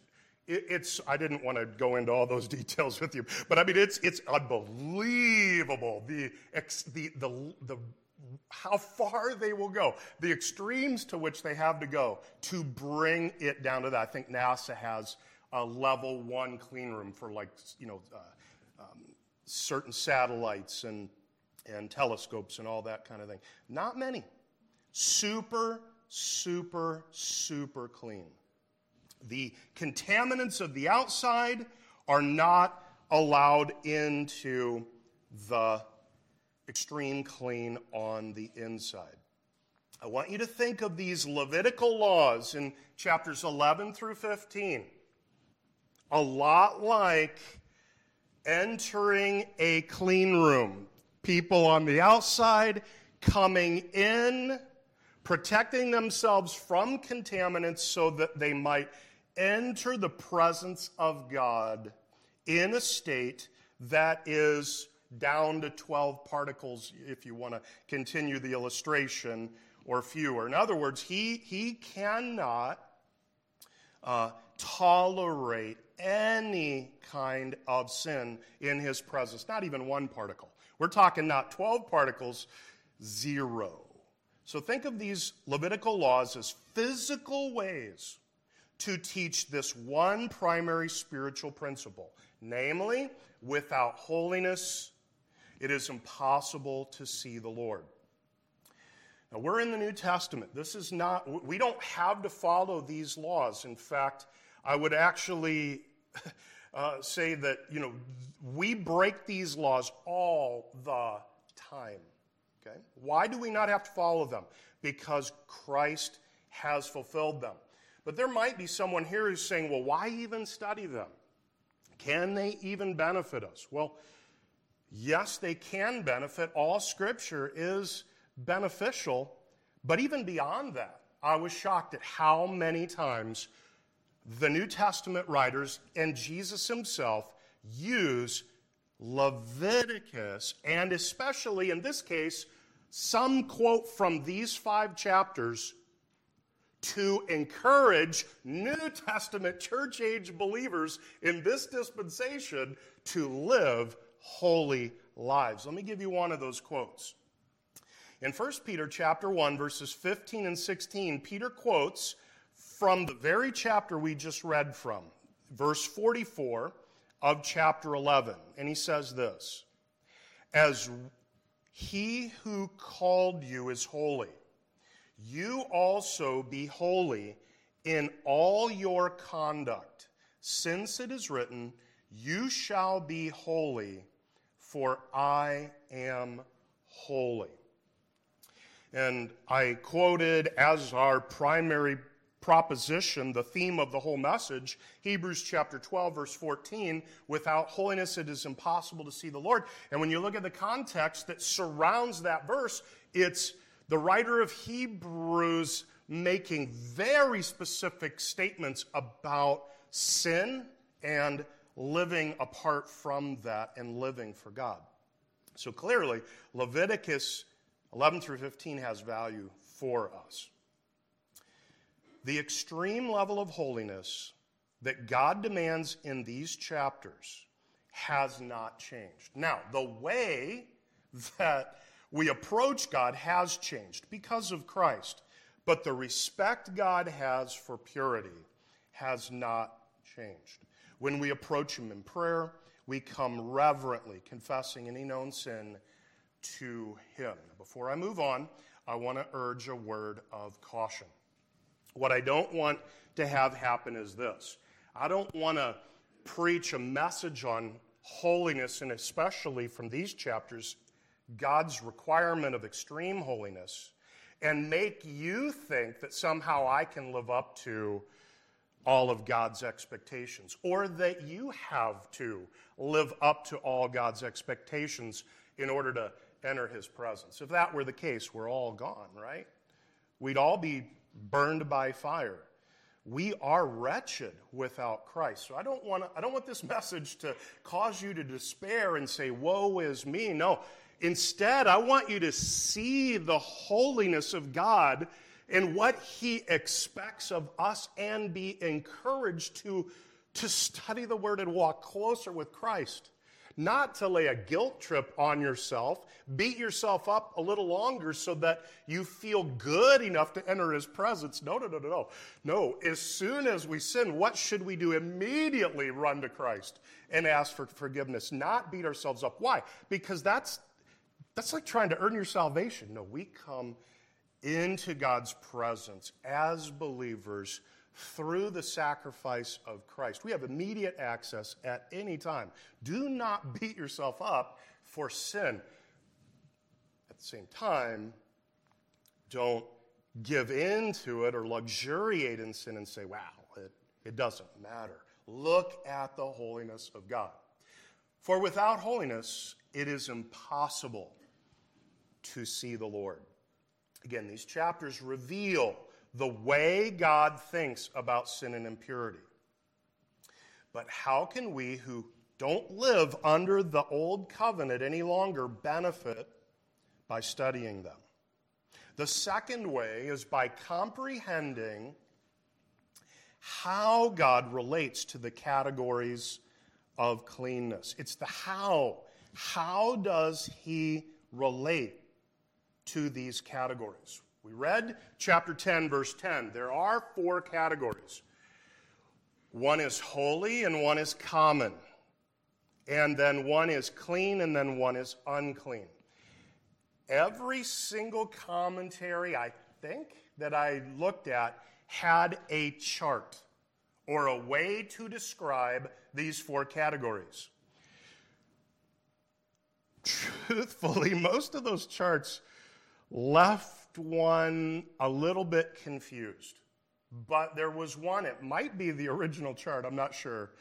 it's i didn't want to go into all those details with you but i mean it's it's unbelievable the the the, the how far they will go the extremes to which they have to go to bring it down to that i think nasa has a level one clean room for like you know uh, um, certain satellites and and telescopes and all that kind of thing. Not many. Super, super, super clean. The contaminants of the outside are not allowed into the extreme clean on the inside. I want you to think of these Levitical laws in chapters 11 through 15. a lot like entering a clean room. People on the outside coming in, protecting themselves from contaminants so that they might enter the presence of God in a state that is down to 12 particles, if you want to continue the illustration, or fewer. In other words, he, he cannot uh, tolerate any kind of sin in his presence, not even one particle. We're talking not 12 particles, zero. So think of these Levitical laws as physical ways to teach this one primary spiritual principle namely, without holiness, it is impossible to see the Lord. Now, we're in the New Testament. This is not, we don't have to follow these laws. In fact, I would actually uh, say that, you know, we break these laws all the time. Okay? Why do we not have to follow them? Because Christ has fulfilled them. But there might be someone here who's saying, well, why even study them? Can they even benefit us? Well, yes, they can benefit. All scripture is beneficial. But even beyond that, I was shocked at how many times the New Testament writers and Jesus himself use Leviticus, and especially in this case, some quote from these five chapters to encourage New Testament church age believers in this dispensation to live holy lives. Let me give you one of those quotes. In 1 Peter chapter 1 verses 15 and 16, Peter quotes from the very chapter we just read from, verse 44 of chapter 11. And he says this As he who called you is holy, you also be holy in all your conduct, since it is written, You shall be holy, for I am holy. And I quoted as our primary proposition, the theme of the whole message, Hebrews chapter 12, verse 14, without holiness it is impossible to see the Lord. And when you look at the context that surrounds that verse, it's the writer of Hebrews making very specific statements about sin and living apart from that and living for God. So clearly, Leviticus 11 through 15 has value for us. The extreme level of holiness that God demands in these chapters has not changed. Now, the way that we approach God has changed because of Christ, but the respect God has for purity has not changed. When we approach Him in prayer, we come reverently, confessing any known sin to Him. Before I move on, I want to urge a word of caution. What I don't want to have happen is this I don't want to preach a message on holiness, and especially from these chapters, God's requirement of extreme holiness and make you think that somehow I can live up to all of God's expectations or that you have to live up to all God's expectations in order to enter his presence. If that were the case, we're all gone, right? We'd all be burned by fire. We are wretched without Christ. So I don't want I don't want this message to cause you to despair and say, "Woe is me." No, Instead, I want you to see the holiness of God and what He expects of us and be encouraged to, to study the Word and walk closer with Christ. Not to lay a guilt trip on yourself, beat yourself up a little longer so that you feel good enough to enter His presence. No, no, no, no, no. No, as soon as we sin, what should we do? Immediately run to Christ and ask for forgiveness, not beat ourselves up. Why? Because that's that's like trying to earn your salvation. No, we come into God's presence as believers through the sacrifice of Christ. We have immediate access at any time. Do not beat yourself up for sin. At the same time, don't give in to it or luxuriate in sin and say, wow, it, it doesn't matter. Look at the holiness of God. For without holiness, it is impossible to see the Lord. Again, these chapters reveal the way God thinks about sin and impurity. But how can we who don't live under the old covenant any longer benefit by studying them? The second way is by comprehending how God relates to the categories of cleanness. It's the how. How does he relate to these categories? We read chapter 10, verse 10. There are four categories one is holy, and one is common. And then one is clean, and then one is unclean. Every single commentary, I think, that I looked at had a chart or a way to describe these four categories. Truthfully, most of those charts left one a little bit confused. But there was one, it might be the original chart, I'm not sure,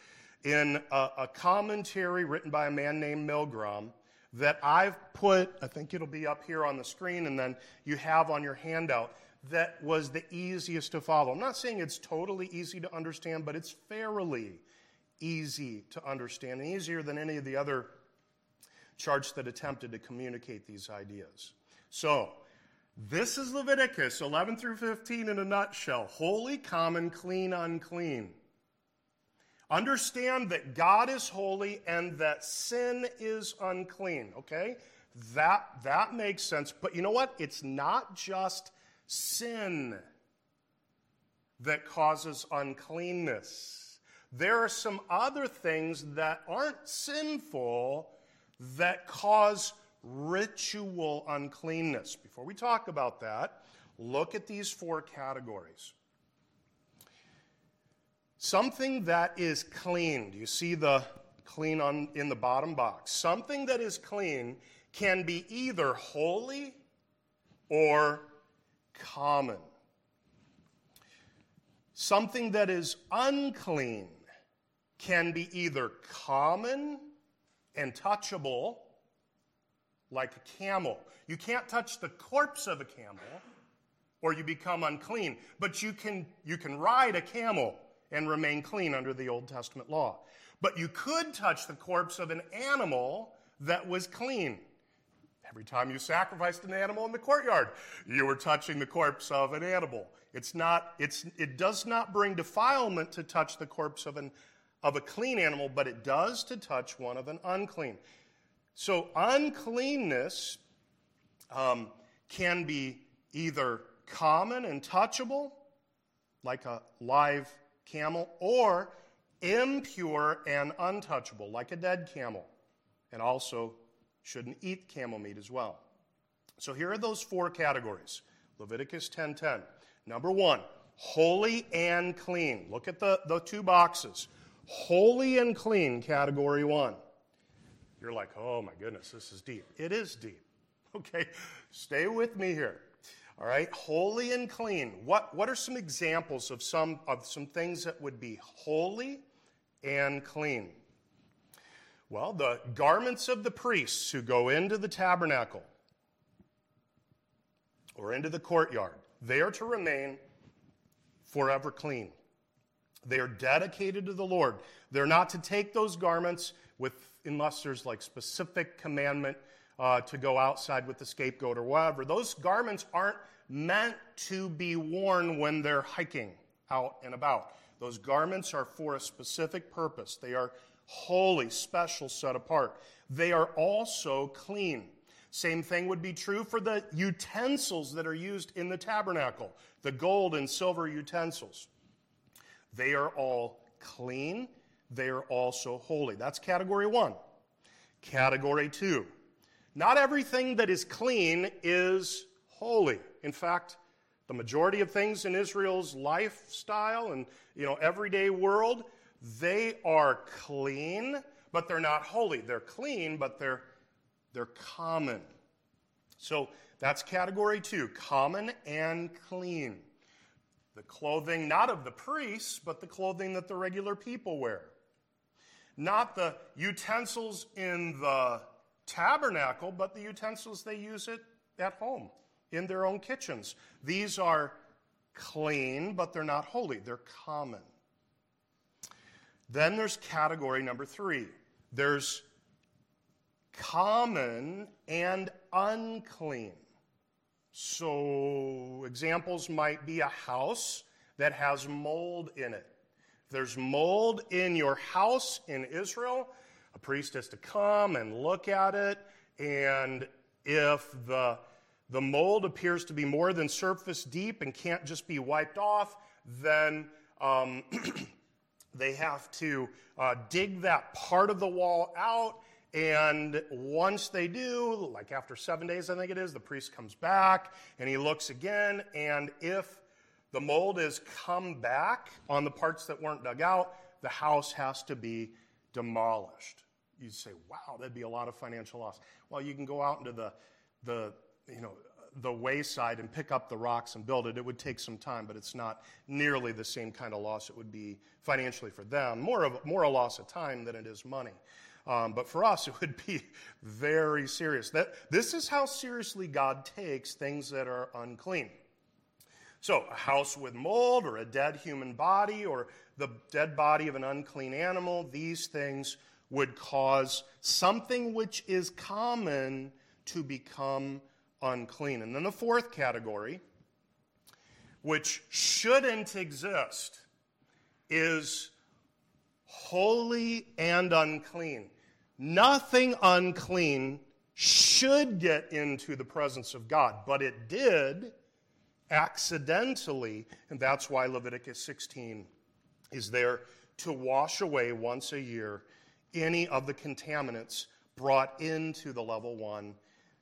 in a, a commentary written by a man named Milgrom that I've put, I think it'll be up here on the screen, and then you have on your handout that was the easiest to follow. I'm not saying it's totally easy to understand, but it's fairly easy to understand, and easier than any of the other charts that attempted to communicate these ideas. So, this is Leviticus 11 through 15 in a nutshell holy, common, clean, unclean. Understand that God is holy and that sin is unclean, okay? That, that makes sense. But you know what? It's not just sin that causes uncleanness. There are some other things that aren't sinful that cause ritual uncleanness. Before we talk about that, look at these four categories. Something that is clean. Do you see the clean on, in the bottom box? Something that is clean can be either holy or common. Something that is unclean can be either common and touchable, like a camel. You can't touch the corpse of a camel or you become unclean, but you can, you can ride a camel and remain clean under the Old Testament law. But you could touch the corpse of an animal that was clean. Every time you sacrificed an animal in the courtyard, you were touching the corpse of an animal. It's not, it's, it does not bring defilement to touch the corpse of, an, of a clean animal, but it does to touch one of an unclean. So, uncleanness um, can be either common and touchable, like a live camel, or impure and untouchable, like a dead camel, and also shouldn't eat camel meat as well. So here are those four categories. Leviticus 10:10. Number 1, holy and clean. Look at the, the two boxes. Holy and clean, category 1. You're like, "Oh my goodness, this is deep." It is deep. Okay? Stay with me here. All right? Holy and clean. What what are some examples of some of some things that would be holy and clean? Well, the garments of the priests who go into the tabernacle or into the courtyard, they are to remain forever clean. They are dedicated to the Lord. They're not to take those garments with, unless there's like specific commandment uh, to go outside with the scapegoat or whatever. Those garments aren't meant to be worn when they're hiking out and about. Those garments are for a specific purpose. They are holy, special, set apart. They are also clean. Same thing would be true for the utensils that are used in the tabernacle, the gold and silver utensils. They are all clean. They are also holy. That's category one. Category two. Not everything that is clean is holy. In fact, the majority of things in Israel's lifestyle and you know everyday world they are clean, but they're not holy. They're clean, but they're, they're common. So that's category two common and clean. the clothing not of the priests, but the clothing that the regular people wear. Not the utensils in the tabernacle, but the utensils they use it at home in their own kitchens. These are clean, but they're not holy, they're common. Then there's category number three there's common and unclean. So, examples might be a house that has mold in it. There's mold in your house in Israel, a priest has to come and look at it. And if the, the mold appears to be more than surface deep and can't just be wiped off, then um, they have to uh, dig that part of the wall out and once they do, like after seven days, I think it is, the priest comes back and he looks again. And if the mold has come back on the parts that weren't dug out, the house has to be demolished. You'd say, wow, that'd be a lot of financial loss. Well, you can go out into the, the, you know, the wayside and pick up the rocks and build it. It would take some time, but it's not nearly the same kind of loss it would be financially for them. More, of, more a loss of time than it is money. Um, but for us, it would be very serious. That, this is how seriously God takes things that are unclean. So, a house with mold, or a dead human body, or the dead body of an unclean animal, these things would cause something which is common to become unclean. And then the fourth category, which shouldn't exist, is holy and unclean. Nothing unclean should get into the presence of God, but it did accidentally, and that's why Leviticus 16 is there to wash away once a year any of the contaminants brought into the level one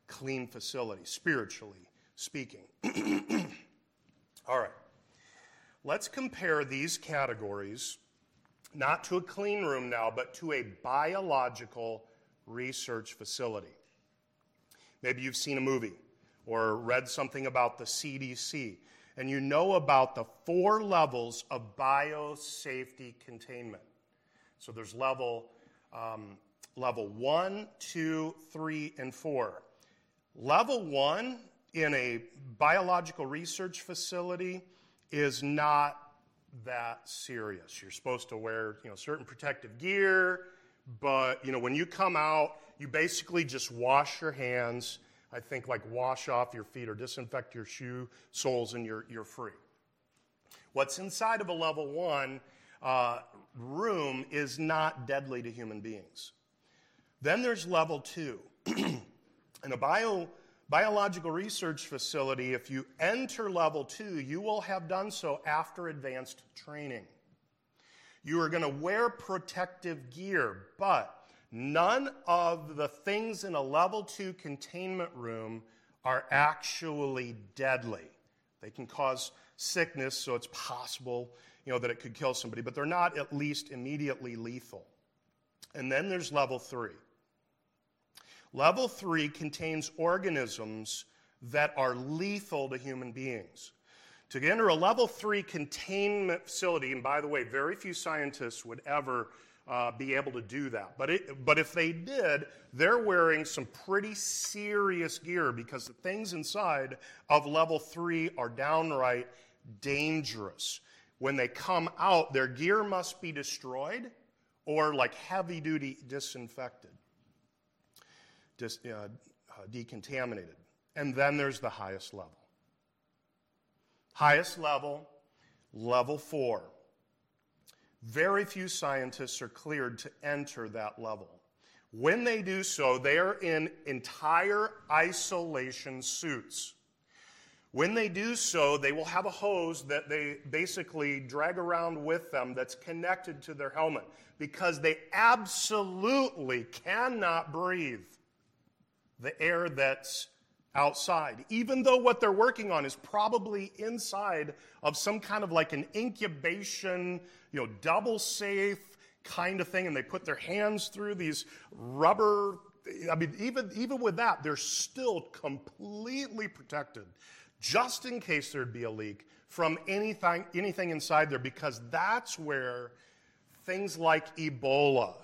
clean facility, spiritually speaking. All right. Let's compare these categories not to a clean room now, but to a biological research facility. Maybe you've seen a movie or read something about the CDC, and you know about the four levels of biosafety containment. So there's level, um, level one, two, three, and four. Level one in a biological research facility is not that serious. You're supposed to wear, you know, certain protective gear, but you know, when you come out, you basically just wash your hands. I think like wash off your feet or disinfect your shoe soles, and you're you're free. What's inside of a level one uh, room is not deadly to human beings. Then there's level two. In a bio biological research facility, if you enter level two, you will have done so after advanced training. You are going to wear protective gear, but none of the things in a level two containment room are actually deadly. They can cause sickness, so it's possible you know, that it could kill somebody, but they're not at least immediately lethal. And then there's level three. Level three contains organisms that are lethal to human beings. To enter a level three containment facility, and by the way, very few scientists would ever uh, be able to do that. But, it, but if they did, they're wearing some pretty serious gear because the things inside of level three are downright dangerous. When they come out, their gear must be destroyed or like heavy duty disinfected dis, uh, uh, decontaminated. And then there's the highest level. Highest level, level four. Very few scientists are cleared to enter that level. When they do so, they are in entire isolation suits. When they do so, they will have a hose that they basically drag around with them that's connected to their helmet because they absolutely cannot breathe the air that's outside, even though what they're working on is probably inside of some kind of like an incubation, you know, double safe kind of thing, and they put their hands through these rubber. I mean, even, even with that, they're still completely protected. just in case there'd be a leak from anything, anything inside there, because that's where things like Ebola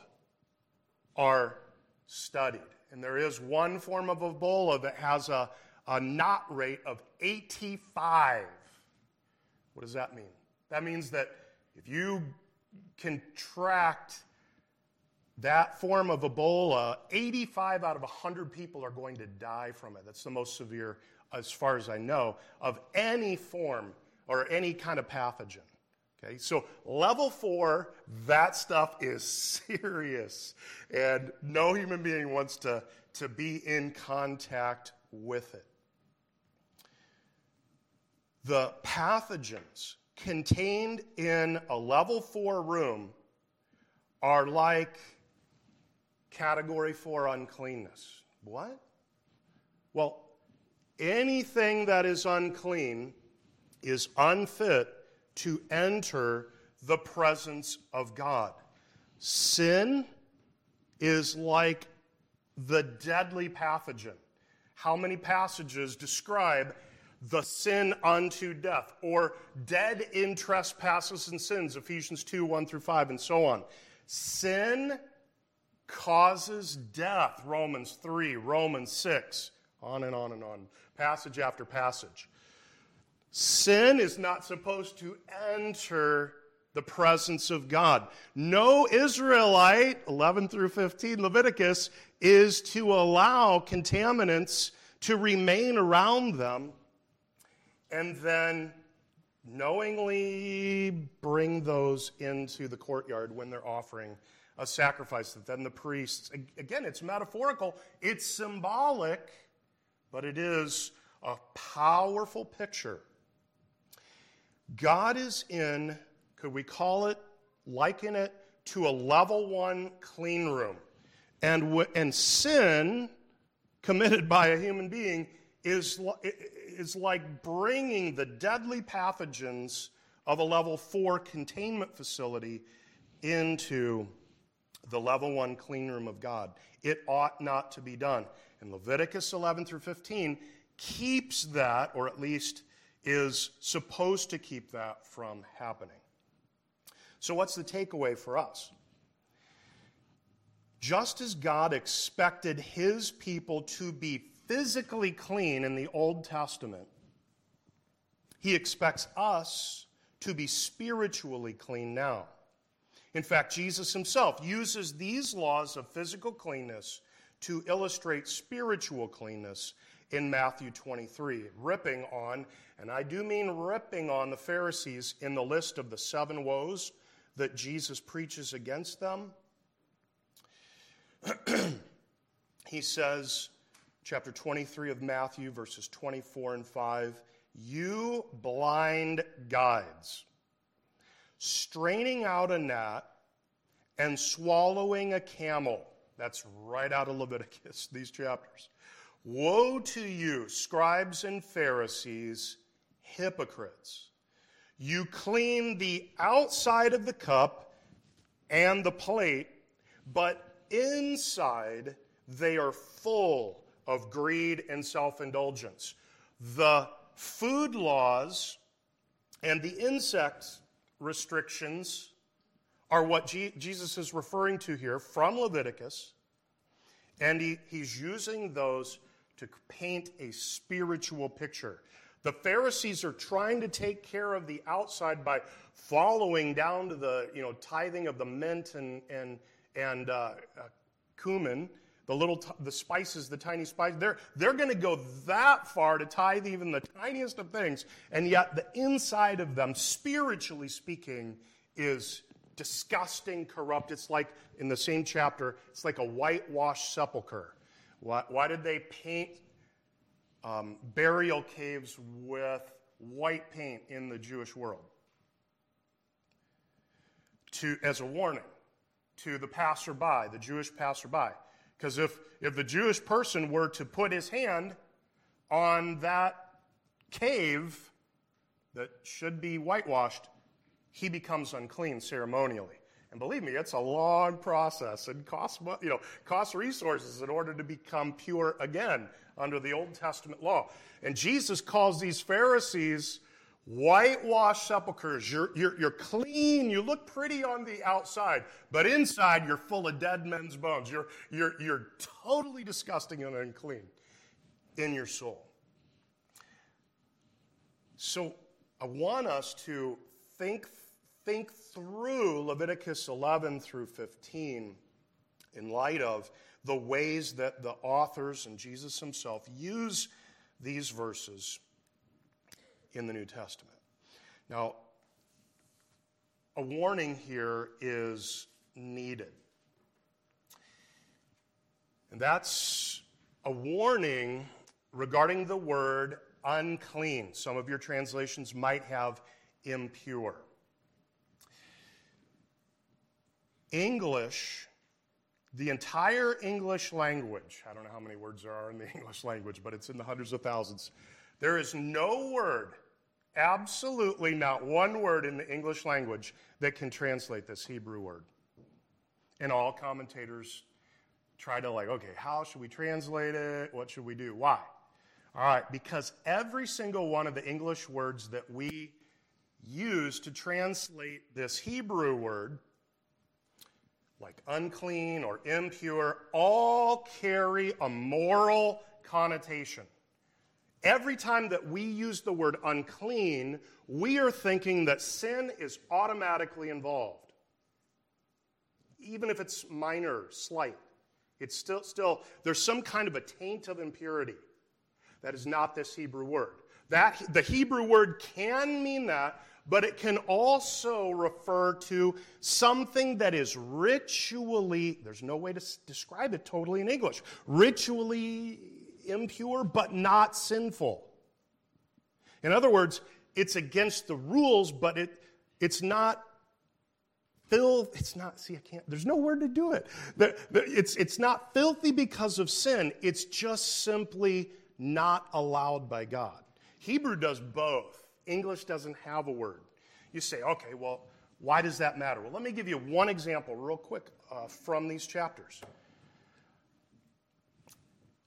are studied. And there is one form of Ebola that has a, a knot rate of 85. What does that mean? That means that if you contract that form of Ebola, 85 out of 100 people are going to die from it. That's the most severe, as far as I know, of any form or any kind of pathogen. Okay, so level four, that stuff is serious. And no human being wants to, to be in contact with it. The pathogens contained in a level four room are like category four uncleanness. What? Well, anything that is unclean is unfit to enter the presence of God. Sin is like the deadly pathogen. How many passages describe the sin unto death or dead in trespasses and sins? Ephesians 2 1 through 5, and so on. Sin causes death. Romans 3, Romans 6, on and on and on, passage after passage. Sin is not supposed to enter the presence of God. No Israelite, 11 through 15, Leviticus, is to allow contaminants to remain around them and then knowingly bring those into the courtyard when they're offering a sacrifice that then the priests, again, it's metaphorical, it's symbolic, but it is a powerful picture. God is in, could we call it, liken it to a level one clean room. And, and sin committed by a human being is, is like bringing the deadly pathogens of a level four containment facility into the level one clean room of God. It ought not to be done. And Leviticus 11 through 15 keeps that, or at least is supposed to keep that from happening. So, what's the takeaway for us? Just as God expected his people to be physically clean in the Old Testament, he expects us to be spiritually clean now. In fact, Jesus himself uses these laws of physical cleanness to illustrate spiritual cleanness in Matthew 23, ripping on, and I do mean ripping on the Pharisees in the list of the seven woes that Jesus preaches against them. he says, chapter 23 of Matthew, verses 24 and 5, You blind guides straining out a gnat and swallowing a camel. That's right out of Leviticus, these chapters. Woe to you, scribes and Pharisees, hypocrites! You clean the outside of the cup and the plate, but inside they are full of greed and self indulgence. The food laws and the insect restrictions are what G- Jesus is referring to here from Leviticus, and he, he's using those to paint a spiritual picture. The Pharisees are trying to take care of the outside by following down to the you know tithing of the mint and and and uh, uh, cumin, the little t- the spices, the tiny spices. They're they're going to go that far to tithe even the tiniest of things, and yet the inside of them, spiritually speaking, is disgusting, corrupt. It's like in the same chapter, it's like a whitewashed sepulcher. Why, why did they paint um, burial caves with white paint in the Jewish world? To, as a warning to the passerby, the Jewish passerby. Because if, if the Jewish person were to put his hand on that cave that should be whitewashed, he becomes unclean ceremonially. And believe me, it's a long process and costs, you know, costs resources in order to become pure again under the Old Testament law. And Jesus calls these Pharisees whitewashed sepulchres. You're, you're, you're clean, you look pretty on the outside, but inside you're full of dead men's bones. You're, you're, you're totally disgusting and unclean in your soul. So I want us to think, think through Leviticus 11 through 15 in light of the ways that the authors and Jesus himself use these verses in the New Testament. Now, a warning here is needed. And that's a warning regarding the word unclean. Some of your translations might have impure. English, the entire English language, I don't know how many words there are in the English language, but it's in the hundreds of thousands. There is no word, absolutely not one word in the English language that can translate this Hebrew word. And all commentators try to, like, okay, how should we translate it? What should we do? Why? All right, because every single one of the English words that we use to translate this Hebrew word, like unclean or impure, all carry a moral connotation. Every time that we use the word unclean, we are thinking that sin is automatically involved. Even if it's minor, slight, it's still, still there's some kind of a taint of impurity. That is not this Hebrew word. That, the Hebrew word can mean that, but it can also refer to something that is ritually, there's no way to describe it totally in English, ritually impure but not sinful. In other words, it's against the rules, but it, it's not filth. It's not, see, I can't, there's no word to do it. It's, it's not filthy because of sin, it's just simply not allowed by God. Hebrew does both. English doesn't have a word. You say, okay, well, why does that matter? Well, let me give you one example, real quick, uh, from these chapters.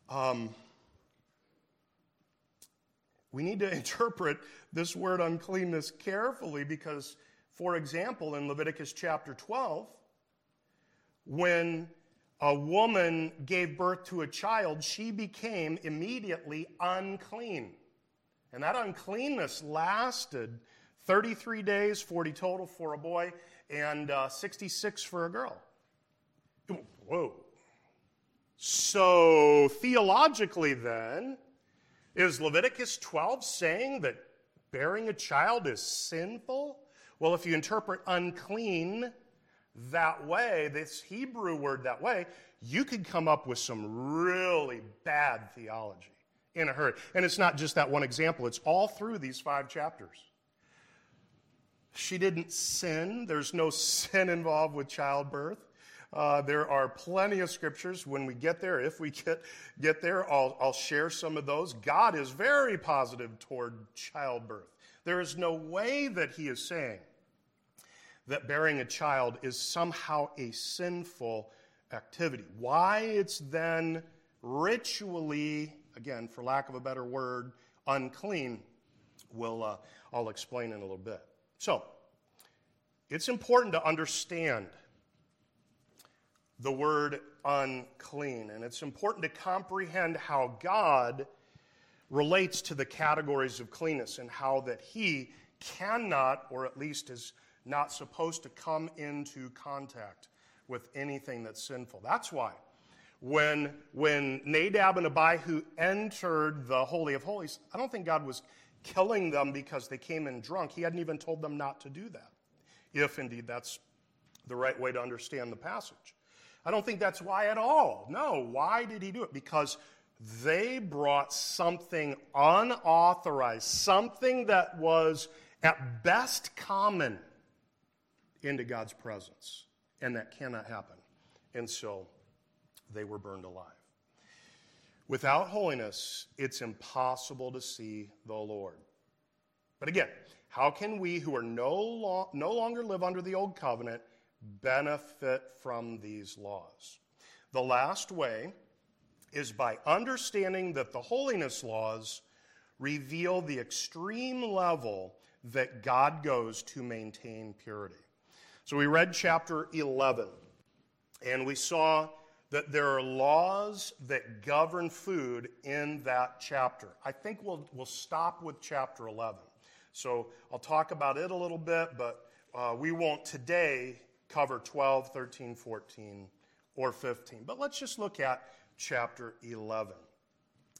Um, we need to interpret this word uncleanness carefully because, for example, in Leviticus chapter 12, when a woman gave birth to a child, she became immediately unclean. And that uncleanness lasted 33 days, 40 total for a boy, and uh, 66 for a girl. Whoa. So, theologically, then, is Leviticus 12 saying that bearing a child is sinful? Well, if you interpret unclean that way, this Hebrew word that way, you could come up with some really bad theology in a hurry. And it's not just that one example, it's all through these five chapters. She didn't sin, there's no sin involved with childbirth. Uh, there are plenty of scriptures. When we get there, if we get, get there, I'll, I'll share some of those. God is very positive toward childbirth. There is no way that He is saying that bearing a child is somehow a sinful activity. Why it's then ritually, again, for lack of a better word, unclean, will uh, I'll explain in a little bit. So, it's important to understand the word unclean, and it's important to comprehend how God relates to the categories of cleanness and how that He cannot, or at least is not supposed to come into contact with anything that's sinful. That's why when, when Nadab and Abihu entered the Holy of Holies, I don't think God was killing them because they came in drunk. He hadn't even told them not to do that, if indeed that's the right way to understand the passage. I don't think that's why at all. No, why did he do it? Because they brought something unauthorized, something that was at best common into God's presence. And that cannot happen. And so they were burned alive. Without holiness, it's impossible to see the Lord. But again, how can we who are no, lo- no longer live under the old covenant benefit from these laws. The last way is by understanding that the holiness laws reveal the extreme level that God goes to maintain purity. So we read chapter 11, and we saw that there are laws that govern food in that chapter. I think we'll, we'll stop with chapter 11. So I'll talk about it a little bit, but uh, we won't today cover 12, 13, 14, or 15. But let's just look at chapter 11.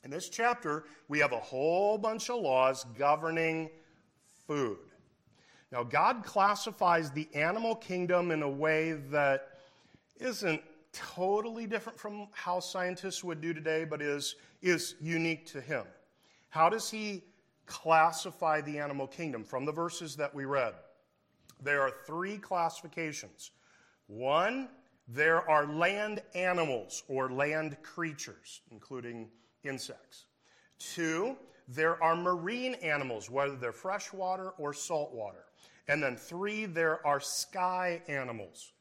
In this chapter, we have a whole bunch of laws governing food. Now, God classifies the animal kingdom in a way that isn't totally different from how scientists would do today, but is, is unique to Him. How does He classify the animal kingdom? From the verses that we read, there are three classifications. One, there are land animals or land creatures, including insects. Two, there are marine animals, whether they're freshwater or saltwater. And then three, there are sky animals.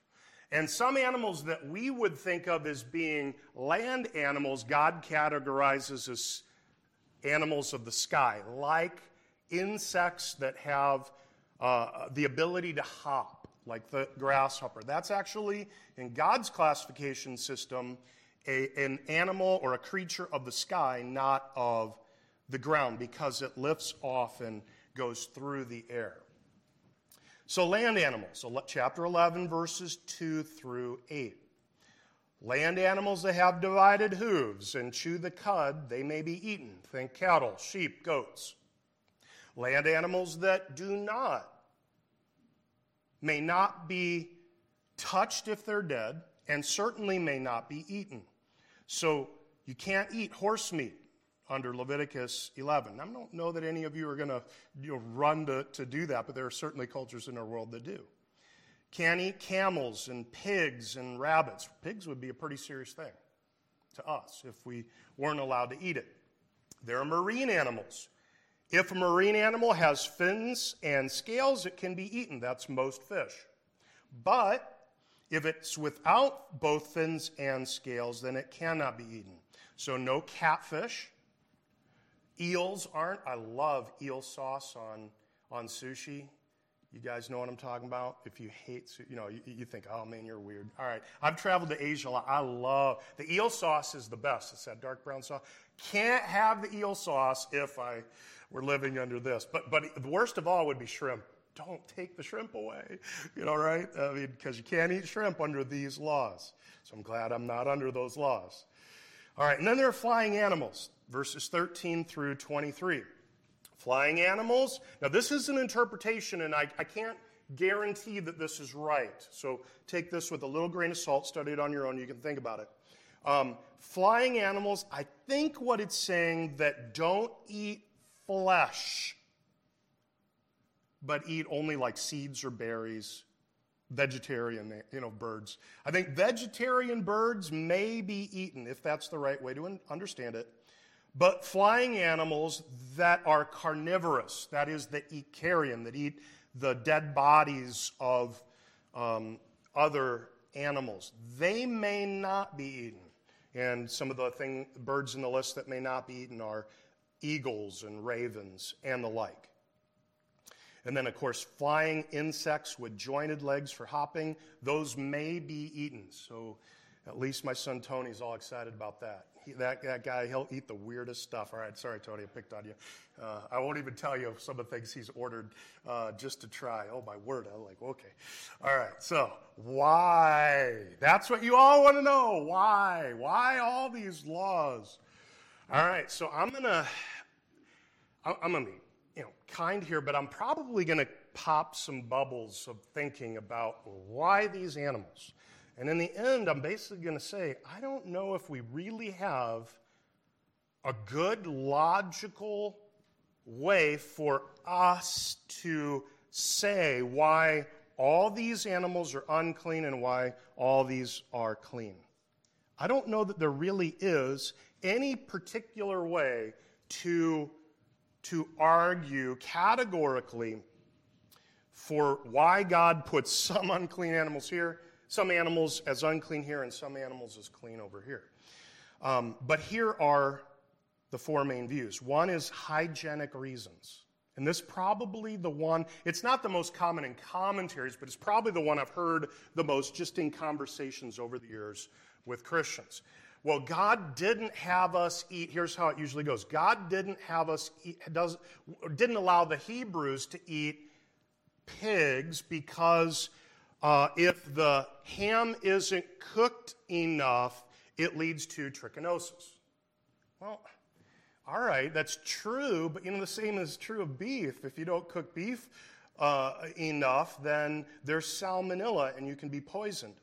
And some animals that we would think of as being land animals, God categorizes as animals of the sky, like insects that have uh, the ability to hop, like the grasshopper. That's actually, in God's classification system, a, an animal or a creature of the sky, not of the ground, because it lifts off and goes through the air. So, land animals, chapter 11, verses 2 through 8. Land animals that have divided hooves and chew the cud, they may be eaten. Think cattle, sheep, goats. Land animals that do not may not be touched if they're dead, and certainly may not be eaten. So you can't eat horse meat under Leviticus 11. I don't know that any of you are going to you know, run to, to do that, but there are certainly cultures in our world that do. Can't eat camels and pigs and rabbits. Pigs would be a pretty serious thing to us if we weren't allowed to eat it. There are marine animals. If a marine animal has fins and scales, it can be eaten. That's most fish. But if it's without both fins and scales, then it cannot be eaten. So, no catfish. Eels aren't. I love eel sauce on, on sushi. You guys know what I'm talking about? If you hate, you know, you, you, think, oh man, you're weird. All right. I've traveled to Asia a lot. I love the eel sauce is the best. It's that dark brown sauce. Can't have the eel sauce if I were living under this. But, but the worst of all would be shrimp don't take the shrimp away, you know, right? I mean, because you can't eat shrimp under these laws. So I'm glad I'm not under those laws. All right, and then there are flying animals, verses 13 through 23. Flying animals, now this is an interpretation, and I, I can't guarantee that this is right. So take this with a little grain of salt, study it on your own, you can think about it. Um, flying animals, I think what it's saying that don't eat flesh but eat only like seeds or berries, vegetarian, you know, birds. I think vegetarian birds may be eaten if that's the right way to understand it. But flying animals that are carnivorous, that is, that eat carrion, that eat the dead bodies of um, other animals, they may not be eaten. And some of the thing, birds in the list that may not be eaten are eagles and ravens and the like. And then, of course, flying insects with jointed legs for hopping, those may be eaten. So at least my son Tony's all excited about that. That, that guy, he'll eat the weirdest stuff. All right, sorry, Tony, I picked on you. Uh, I won't even tell you some of the things he's ordered uh, just to try. Oh, my word. I'm like, okay. All right, so why? That's what you all want to know. Why? Why all these laws? All right, so I'm going to. I'm going to be you know, kind here, but I'm probably going to pop some bubbles of thinking about why these animals. And in the end, I'm basically going to say, I don't know if we really have a good logical way for us to say why all these animals are unclean and why all these are clean. I don't know that there really is any particular way to to argue categorically for why God puts some unclean animals here, some animals as unclean here, and some animals as clean over here. Um, but here are the four main views. One is hygienic reasons. And this probably the one, it's not the most common in commentaries, but it's probably the one I've heard the most just in conversations over the years with Christians. Well, God didn't have us eat, here's how it usually goes. God didn't have us eat, does, didn't allow the Hebrews to eat pigs because uh, if the ham isn't cooked enough, it leads to trichinosis. Well, all right, that's true, but you know, the same is true of beef. If you don't cook beef uh, enough, then there's salmonella and you can be poisoned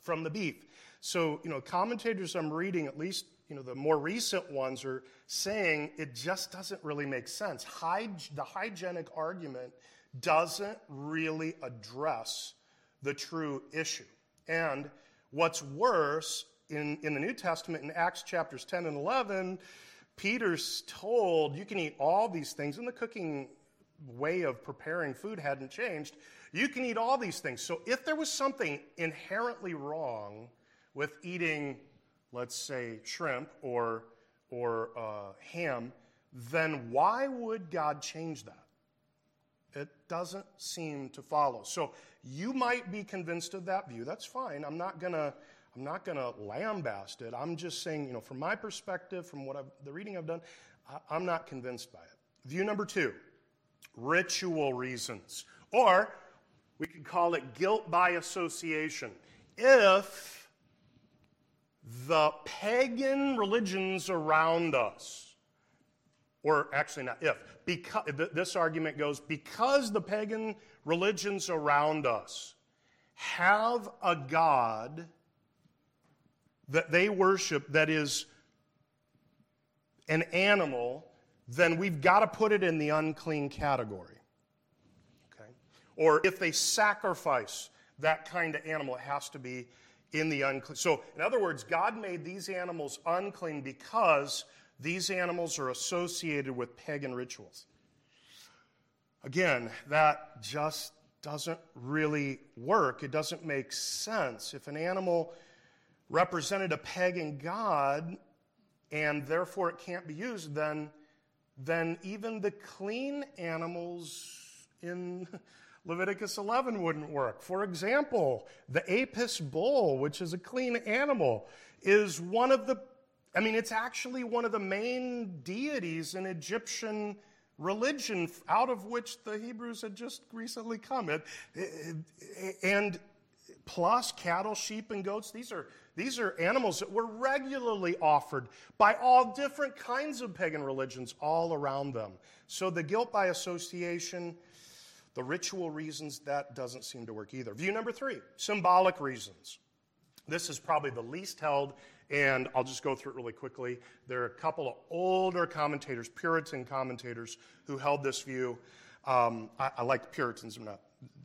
from the beef. So, you know, commentators I'm reading, at least, you know, the more recent ones are saying it just doesn't really make sense. Hyg- the hygienic argument doesn't really address the true issue. And what's worse, in, in the New Testament, in Acts chapters 10 and 11, Peter's told you can eat all these things, and the cooking way of preparing food hadn't changed. You can eat all these things. So if there was something inherently wrong with eating, let's say, shrimp or, or uh, ham, then why would God change that? It doesn't seem to follow. So you might be convinced of that view. That's fine. I'm not going to I'm not going to lambast it. I'm just saying, you know, from my perspective, from what I've, the reading I've done, I, I'm not convinced by it. View number two ritual reasons. Or we could call it guilt by association. If the pagan religions around us, or actually not if, because, this argument goes because the pagan religions around us have a God that they worship that is an animal, then we've got to put it in the unclean category. Okay? Or if they sacrifice that kind of animal, it has to be in the unclean. So, in other words, God made these animals unclean because these animals are associated with pagan rituals. Again, that just doesn't really work. It doesn't make sense. If an animal represented a pagan god and therefore it can't be used, then, then even the clean animals in Leviticus 11 wouldn't work. For example, the Apis bull, which is a clean animal, is one of the, I mean, it's actually one of the main deities in Egyptian religion, out of which the Hebrews had just recently come. and plus cattle, sheep, and goats, these are these are animals that were regularly offered by all different kinds of pagan religions all around them. So the guilt by association, the ritual reasons, that doesn't seem to work either. View number three symbolic reasons. This is probably the least held, and I'll just go through it really quickly. There are a couple of older commentators, Puritan commentators, who held this view. Um, I, I like Puritans, I'm not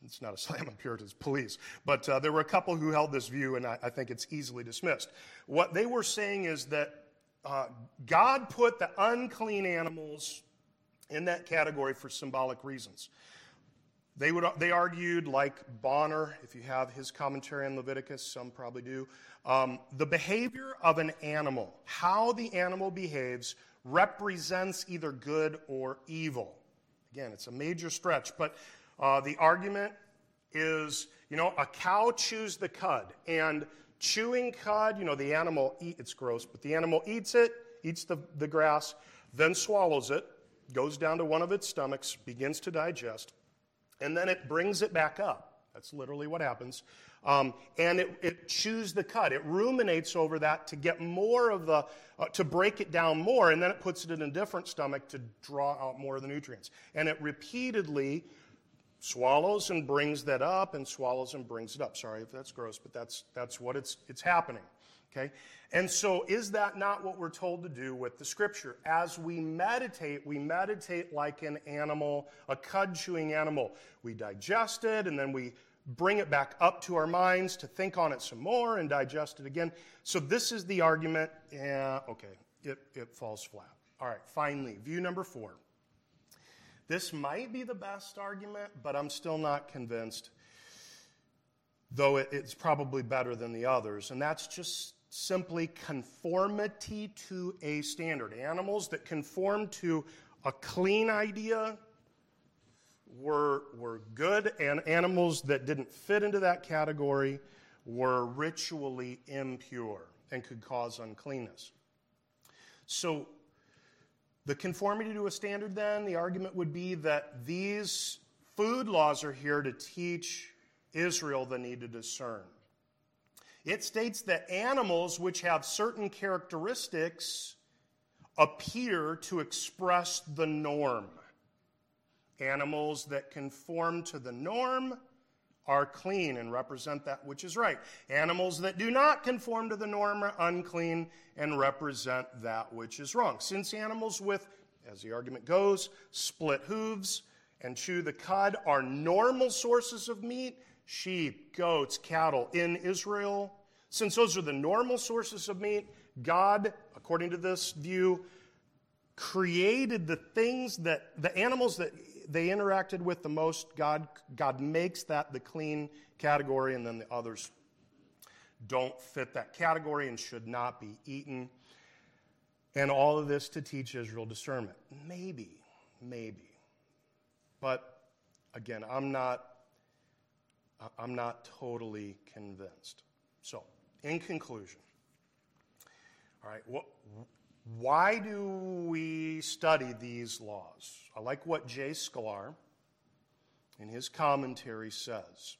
it's not a slam on Puritans, please. But uh, there were a couple who held this view, and I, I, think it's easily dismissed. What they were saying is that uh, God put the unclean animals in that category for symbolic reasons. They, would, they argued, like Bonar, if you have his commentary on Leviticus, some probably do, um, the behavior of an animal, how the animal behaves, represents either good or evil. Again, it's a major stretch, but uh, the argument is, you know, a cow chews the cud, and chewing cud, you know, the animal eat, it's gross, but the animal eats it, eats the, the grass, then swallows it, goes down to one of its stomachs, begins to digest, and then it brings it back up. That's literally what happens. Um, and it, it, chews the cud. It ruminates over that to get more of the, uh, to break it down more, and then it puts it in a different stomach to draw out more of the nutrients. And it repeatedly swallows and brings that up and swallows and brings it up. Sorry if that's gross, but that's, that's what it's, it's happening. Okay? And so, is that not what we're told to do with the scripture? As we meditate, we meditate like an animal, a cud chewing animal. We digest it and then we bring it back up to our minds to think on it some more and digest it again. So, this is the argument. Yeah, okay, it, it falls flat. All right, finally, view number four This might be the best argument, but I'm still not convinced, though it, it's probably better than the others. And that's just simply conformity to a standard. Animals that conform to a clean idea were, were good, and animals that didn't fit into that category were ritually impure and could cause uncleanness. So, the conformity to a standard, then, the argument would be that these food laws are here to teach Israel the need to discern. It states that animals which have certain characteristics appear to express the norm. Animals that conform to the norm are clean and represent that which is right. Animals that do not conform to the norm are unclean and represent that which is wrong. Since animals with, as the argument goes, split hooves and chew the cud are normal sources of meat, sheep, goats, cattle in Israel, since those are the normal sources of meat, God, according to this view, created the things that the animals that they interacted with the most, God, God makes that the clean category, and then the others don't fit that category and should not be eaten. And all of this to teach Israel discernment. Maybe, maybe. But again, I'm not I'm not totally convinced. So, in conclusion, all right, what, why do we study these laws? I like what Jay Sklar in his commentary says.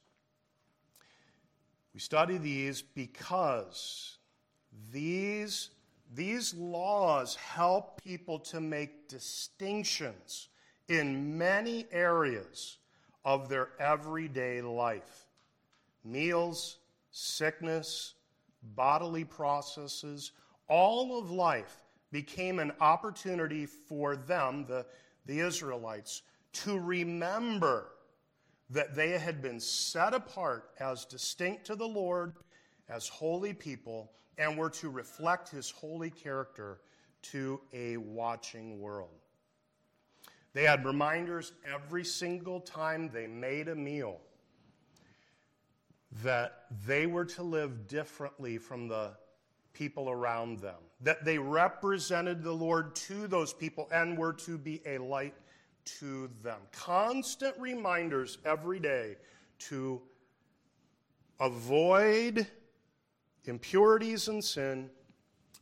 We study these because these, these laws help people to make distinctions in many areas of their everyday life meals, sickness, bodily processes, all of life became an opportunity for them, the, the Israelites, to remember that they had been set apart as distinct to the Lord, as holy people, and were to reflect his holy character to a watching world. They had reminders every single time they made a meal that they were to live differently from the people around them, that they represented the Lord to those people and were to be a light to them. Constant reminders every day to avoid impurities and sin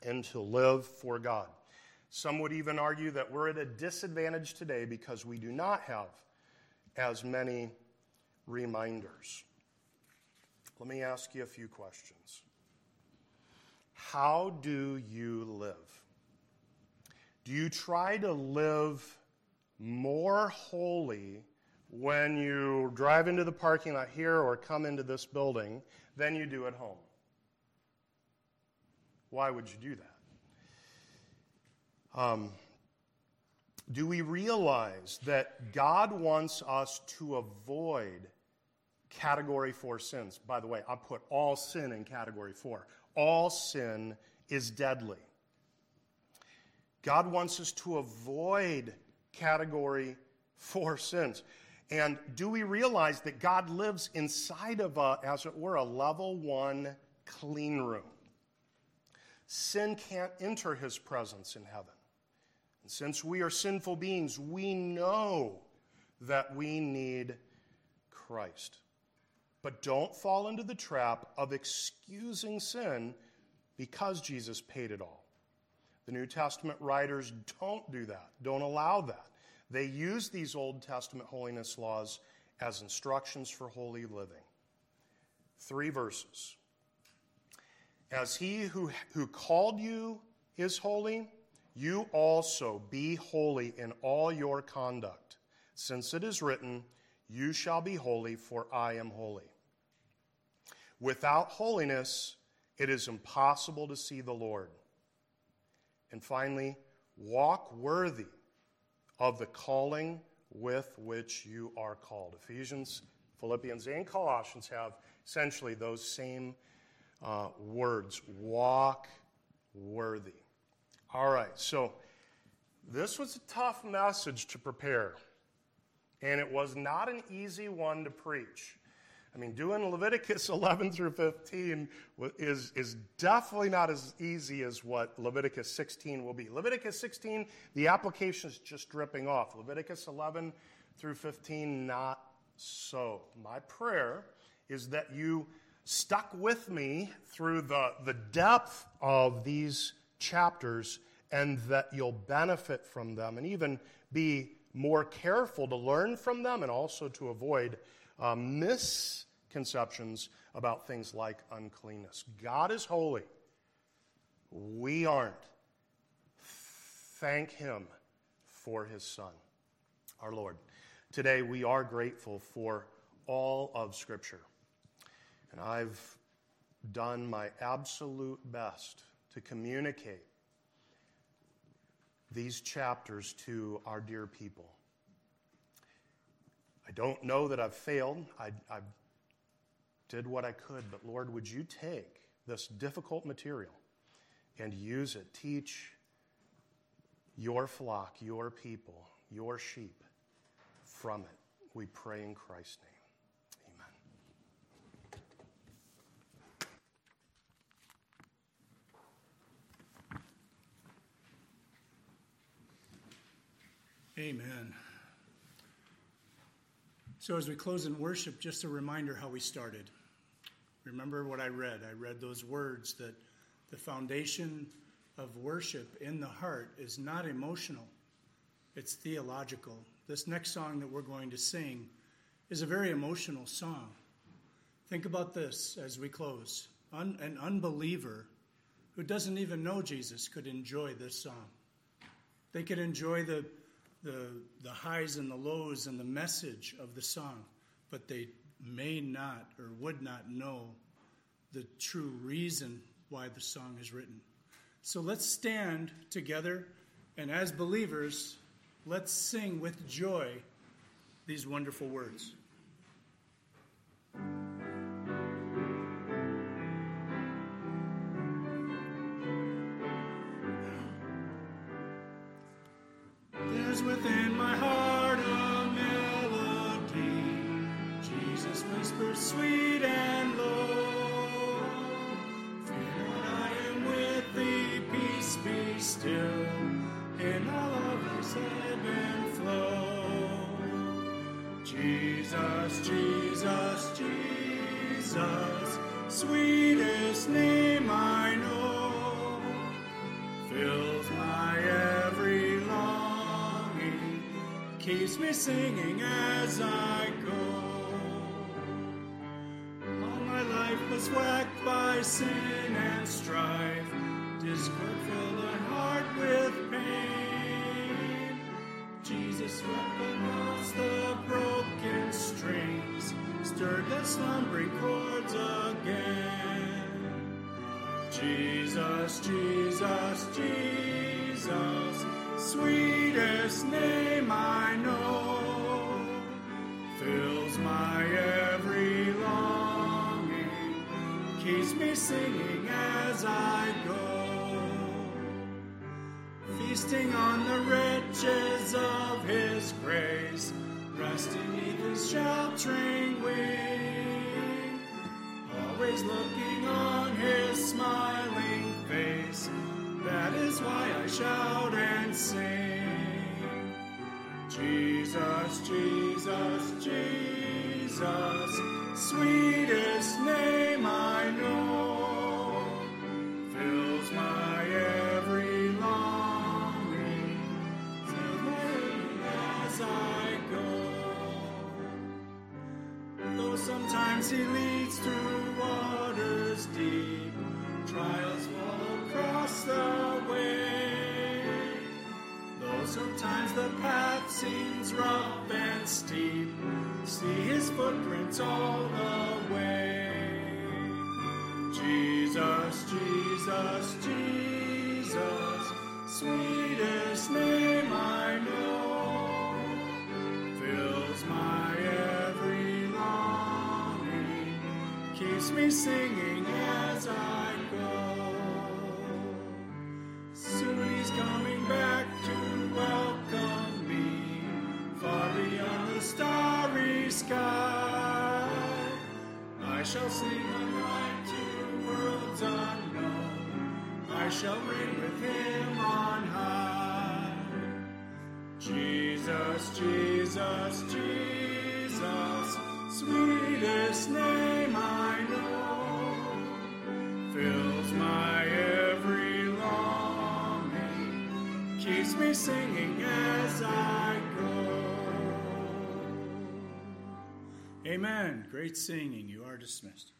and to live for God. Some would even argue that we're at a disadvantage today because we do not have as many reminders. Let me ask you a few questions. How do you live? Do you try to live more holy when you drive into the parking lot here or come into this building than you do at home? Why would you do that? Um, do we realize that God wants us to avoid category four sins? By the way, I put all sin in category four. All sin is deadly. God wants us to avoid category four sins. And do we realize that God lives inside of a, as it were, a level one clean room? Sin can't enter his presence in heaven. And since we are sinful beings, we know that we need Christ. But don't fall into the trap of excusing sin because Jesus paid it all. The New Testament writers don't do that, don't allow that. They use these Old Testament holiness laws as instructions for holy living. Three verses. As he who, who called you is holy, you also be holy in all your conduct, since it is written, You shall be holy, for I am holy. Without holiness, it is impossible to see the Lord. And finally, walk worthy of the calling with which you are called. Ephesians, Philippians, and Colossians have essentially those same uh, words walk worthy. All right, so this was a tough message to prepare. and it was not an easy one to preach. I mean, doing Leviticus 11 through 15 is, is definitely not as easy as what Leviticus 16 will be. Leviticus 16, the application is just dripping off. Leviticus 11 through 15, not so. My prayer is that you stuck with me through the, the depth of these chapters and that you'll benefit from them and even be more careful to learn from them and also to avoid uh, misconceptions about things like uncleanness. God is holy. We aren't. Thank Him for His Son, our Lord. Today, we are grateful for all of Scripture. And I've done my absolute best to communicate these chapters to our dear people. I don't know that I've failed. I, I did what I could, but Lord, would you take this difficult material and use it? Teach your flock, your people, your sheep from it. We pray in Christ's name. Amen. Amen. So, as we close in worship, just a reminder how we started. Remember what I read. I read those words that the foundation of worship in the heart is not emotional, it's theological. This next song that we're going to sing is a very emotional song. Think about this as we close. Un- an unbeliever who doesn't even know Jesus could enjoy this song. They could enjoy the the, the highs and the lows and the message of the song, but they may not or would not know the true reason why the song is written. So let's stand together and as believers, let's sing with joy these wonderful words. Keeps me singing as I go. All my life was whacked by sin and strife, discord filled the heart with pain. Jesus wept across the broken strings, stirred the slumbering chords again. Jesus, Jesus, Jesus sweetest name I know. Fills my every longing, keeps me singing as I go, feasting on the riches of His grace, resting beneath His sheltering wing, always looking on His smiling face that is why I shout and sing. Jesus, Jesus, Jesus, sweetest name I know, fills my every longing, fills as I go. Though sometimes He leads through waters deep, trials fall across the way. Though sometimes the path seems rough and steep, see his footprints all the way. Jesus, Jesus, Jesus, sweetest name I know, fills my every longing, keeps me singing shall reign with him on high. Jesus, Jesus, Jesus, sweetest name I know, fills my every longing, keeps me singing as I go. Amen. Great singing. You are dismissed.